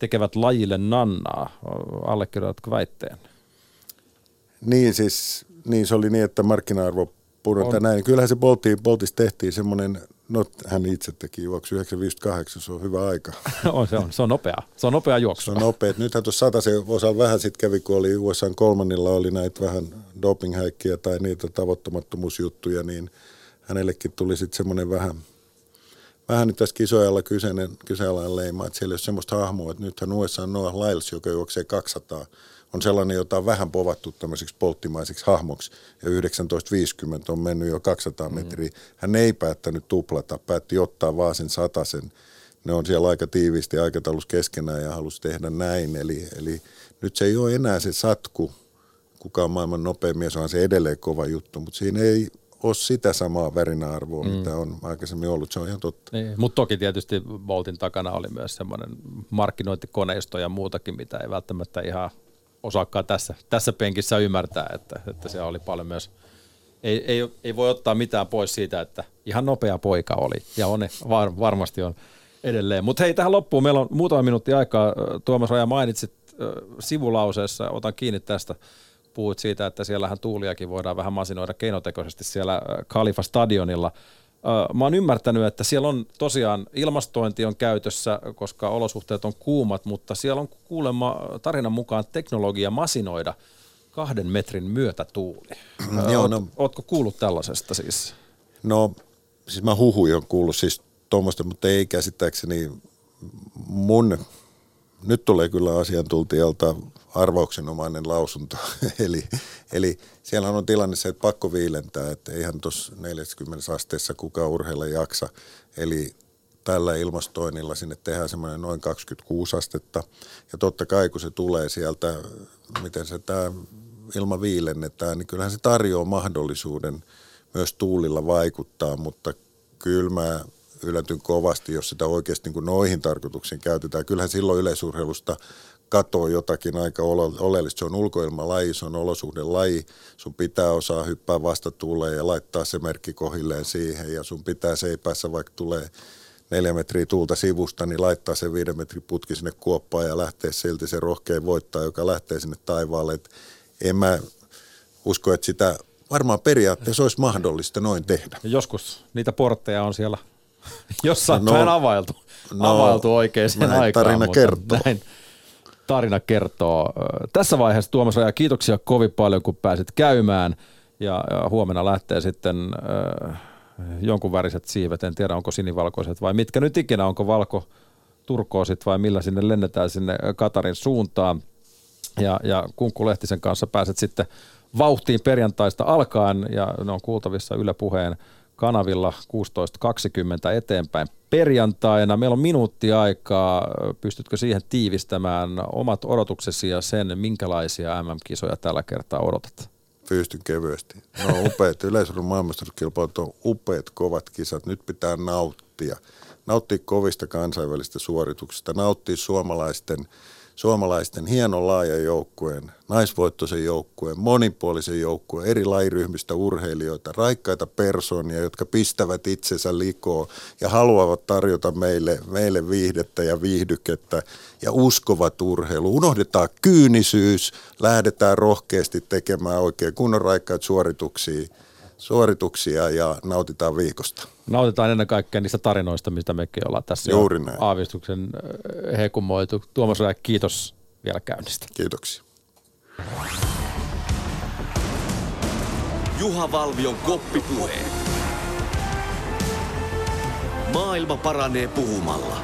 tekevät lajille nannaa. Allekirjoitatko väitteen? Niin siis, niin se oli niin, että markkina-arvo pudota näin. Kyllähän se Bolti, Boltissa tehtiin semmoinen, no hän itse teki juoksu 958, se on hyvä aika. [laughs] on, se on, se on nopea, se on nopea juoksu. Se on nopea. Nythän tuossa se osa vähän sitten kävi, kun oli USA kolmannilla, oli näitä vähän dopinghäikkiä tai niitä tavoittamattomuusjuttuja, niin hänellekin tuli sitten semmoinen vähän – vähän nyt tässä kisoajalla kyseinen, kyseenalainen leima, että siellä ei ole semmoista hahmoa, että nythän USA Noah Lyles, joka juoksee 200, on sellainen, jota on vähän povattu tämmöiseksi polttimaiseksi hahmoksi, ja 1950 on mennyt jo 200 mm. metriä. Hän ei päättänyt tuplata, päätti ottaa vaan sen satasen. Ne on siellä aika tiiviisti aikataulussa keskenään ja halusi tehdä näin. Eli, eli nyt se ei ole enää se satku, kuka on maailman nopein mies, on se edelleen kova juttu, mutta siinä ei ole sitä samaa värinäarvoa, mm. mitä on aikaisemmin ollut. Se on ihan totta. Niin, mutta toki tietysti Boltin takana oli myös semmoinen markkinointikoneisto ja muutakin, mitä ei välttämättä ihan osaakaan tässä, tässä penkissä ymmärtää, että, että siellä oli paljon myös, ei, ei, ei voi ottaa mitään pois siitä, että ihan nopea poika oli ja on, var, varmasti on edelleen. Mutta hei, tähän loppuun meillä on muutama minuutti aikaa. Tuomas Raja mainitsit sivulauseessa, otan kiinni tästä, puhuit siitä, että siellähän tuuliakin voidaan vähän masinoida keinotekoisesti siellä Kalifa stadionilla. Mä oon ymmärtänyt, että siellä on tosiaan ilmastointi on käytössä, koska olosuhteet on kuumat, mutta siellä on kuulemma tarinan mukaan teknologia masinoida kahden metrin myötätuuli. Joo, no, Ootko kuullut tällaisesta siis? No, siis mä huhuin on kuullut siis tuommoista, mutta ei käsittääkseni mun, nyt tulee kyllä asiantuntijalta arvauksenomainen lausunto. [laughs] eli, eli siellä on tilanne se, että pakko viilentää, että eihän tuossa 40 asteessa kukaan urheilla jaksa. Eli tällä ilmastoinnilla sinne tehdään semmoinen noin 26 astetta. Ja totta kai kun se tulee sieltä, miten se tämä ilma viilennetään, niin kyllähän se tarjoaa mahdollisuuden myös tuulilla vaikuttaa, mutta kyllä mä yllätyn kovasti, jos sitä oikeasti niin kuin noihin tarkoituksiin käytetään. Kyllähän silloin yleisurheilusta katoo jotakin aika oleellista. Se on ulkoilmalaji, se on olosuhdelaji. Sun pitää osaa hyppää vastatuuleen ja laittaa se merkki kohilleen siihen. Ja sun pitää seipässä, vaikka tulee neljä metriä tuulta sivusta, niin laittaa se viiden metrin putki sinne kuoppaan ja lähtee silti se rohkein voittaa, joka lähtee sinne taivaalle. Et en mä usko, että sitä varmaan periaatteessa olisi mahdollista noin tehdä. Joskus niitä portteja on siellä [laughs] jossain no, availtu, no, availtu oikeaan aikaan. tarina kertoo. Näin tarina kertoo. Tässä vaiheessa Tuomas Raja, kiitoksia kovin paljon, kun pääsit käymään. Ja, huomenna lähtee sitten äh, jonkun väriset siivet, en tiedä onko sinivalkoiset vai mitkä nyt ikinä, onko valko turkoosit vai millä sinne lennetään sinne Katarin suuntaan. Ja, ja Kunkku Lehtisen kanssa pääset sitten vauhtiin perjantaista alkaen ja ne on kuultavissa Yle Puheen kanavilla 16.20 eteenpäin perjantaina. Meillä on minuutti aikaa. Pystytkö siihen tiivistämään omat odotuksesi ja sen, minkälaisia MM-kisoja tällä kertaa odotat? Pystyn kevyesti. No upeat [laughs] yleisurun maailmastaruuskilpailut on upeat kovat kisat. Nyt pitää nauttia. Nauttia kovista kansainvälistä suorituksista. Nauttia suomalaisten – suomalaisten hienon laajan joukkueen, naisvoittoisen joukkueen, monipuolisen joukkueen, eri lajiryhmistä urheilijoita, raikkaita persoonia, jotka pistävät itsensä likoon ja haluavat tarjota meille, meille viihdettä ja viihdykettä ja uskovat urheilu. Unohdetaan kyynisyys, lähdetään rohkeasti tekemään oikein kunnon raikkaita suorituksia suorituksia ja nautitaan viikosta. Nautitaan ennen kaikkea niistä tarinoista, mistä mekin ollaan tässä Juuri näin. aavistuksen hekumoitu. Tuomas Raja, kiitos vielä käynnistä. Kiitoksia. Juha Valvion koppipuhe. Maailma paranee puhumalla.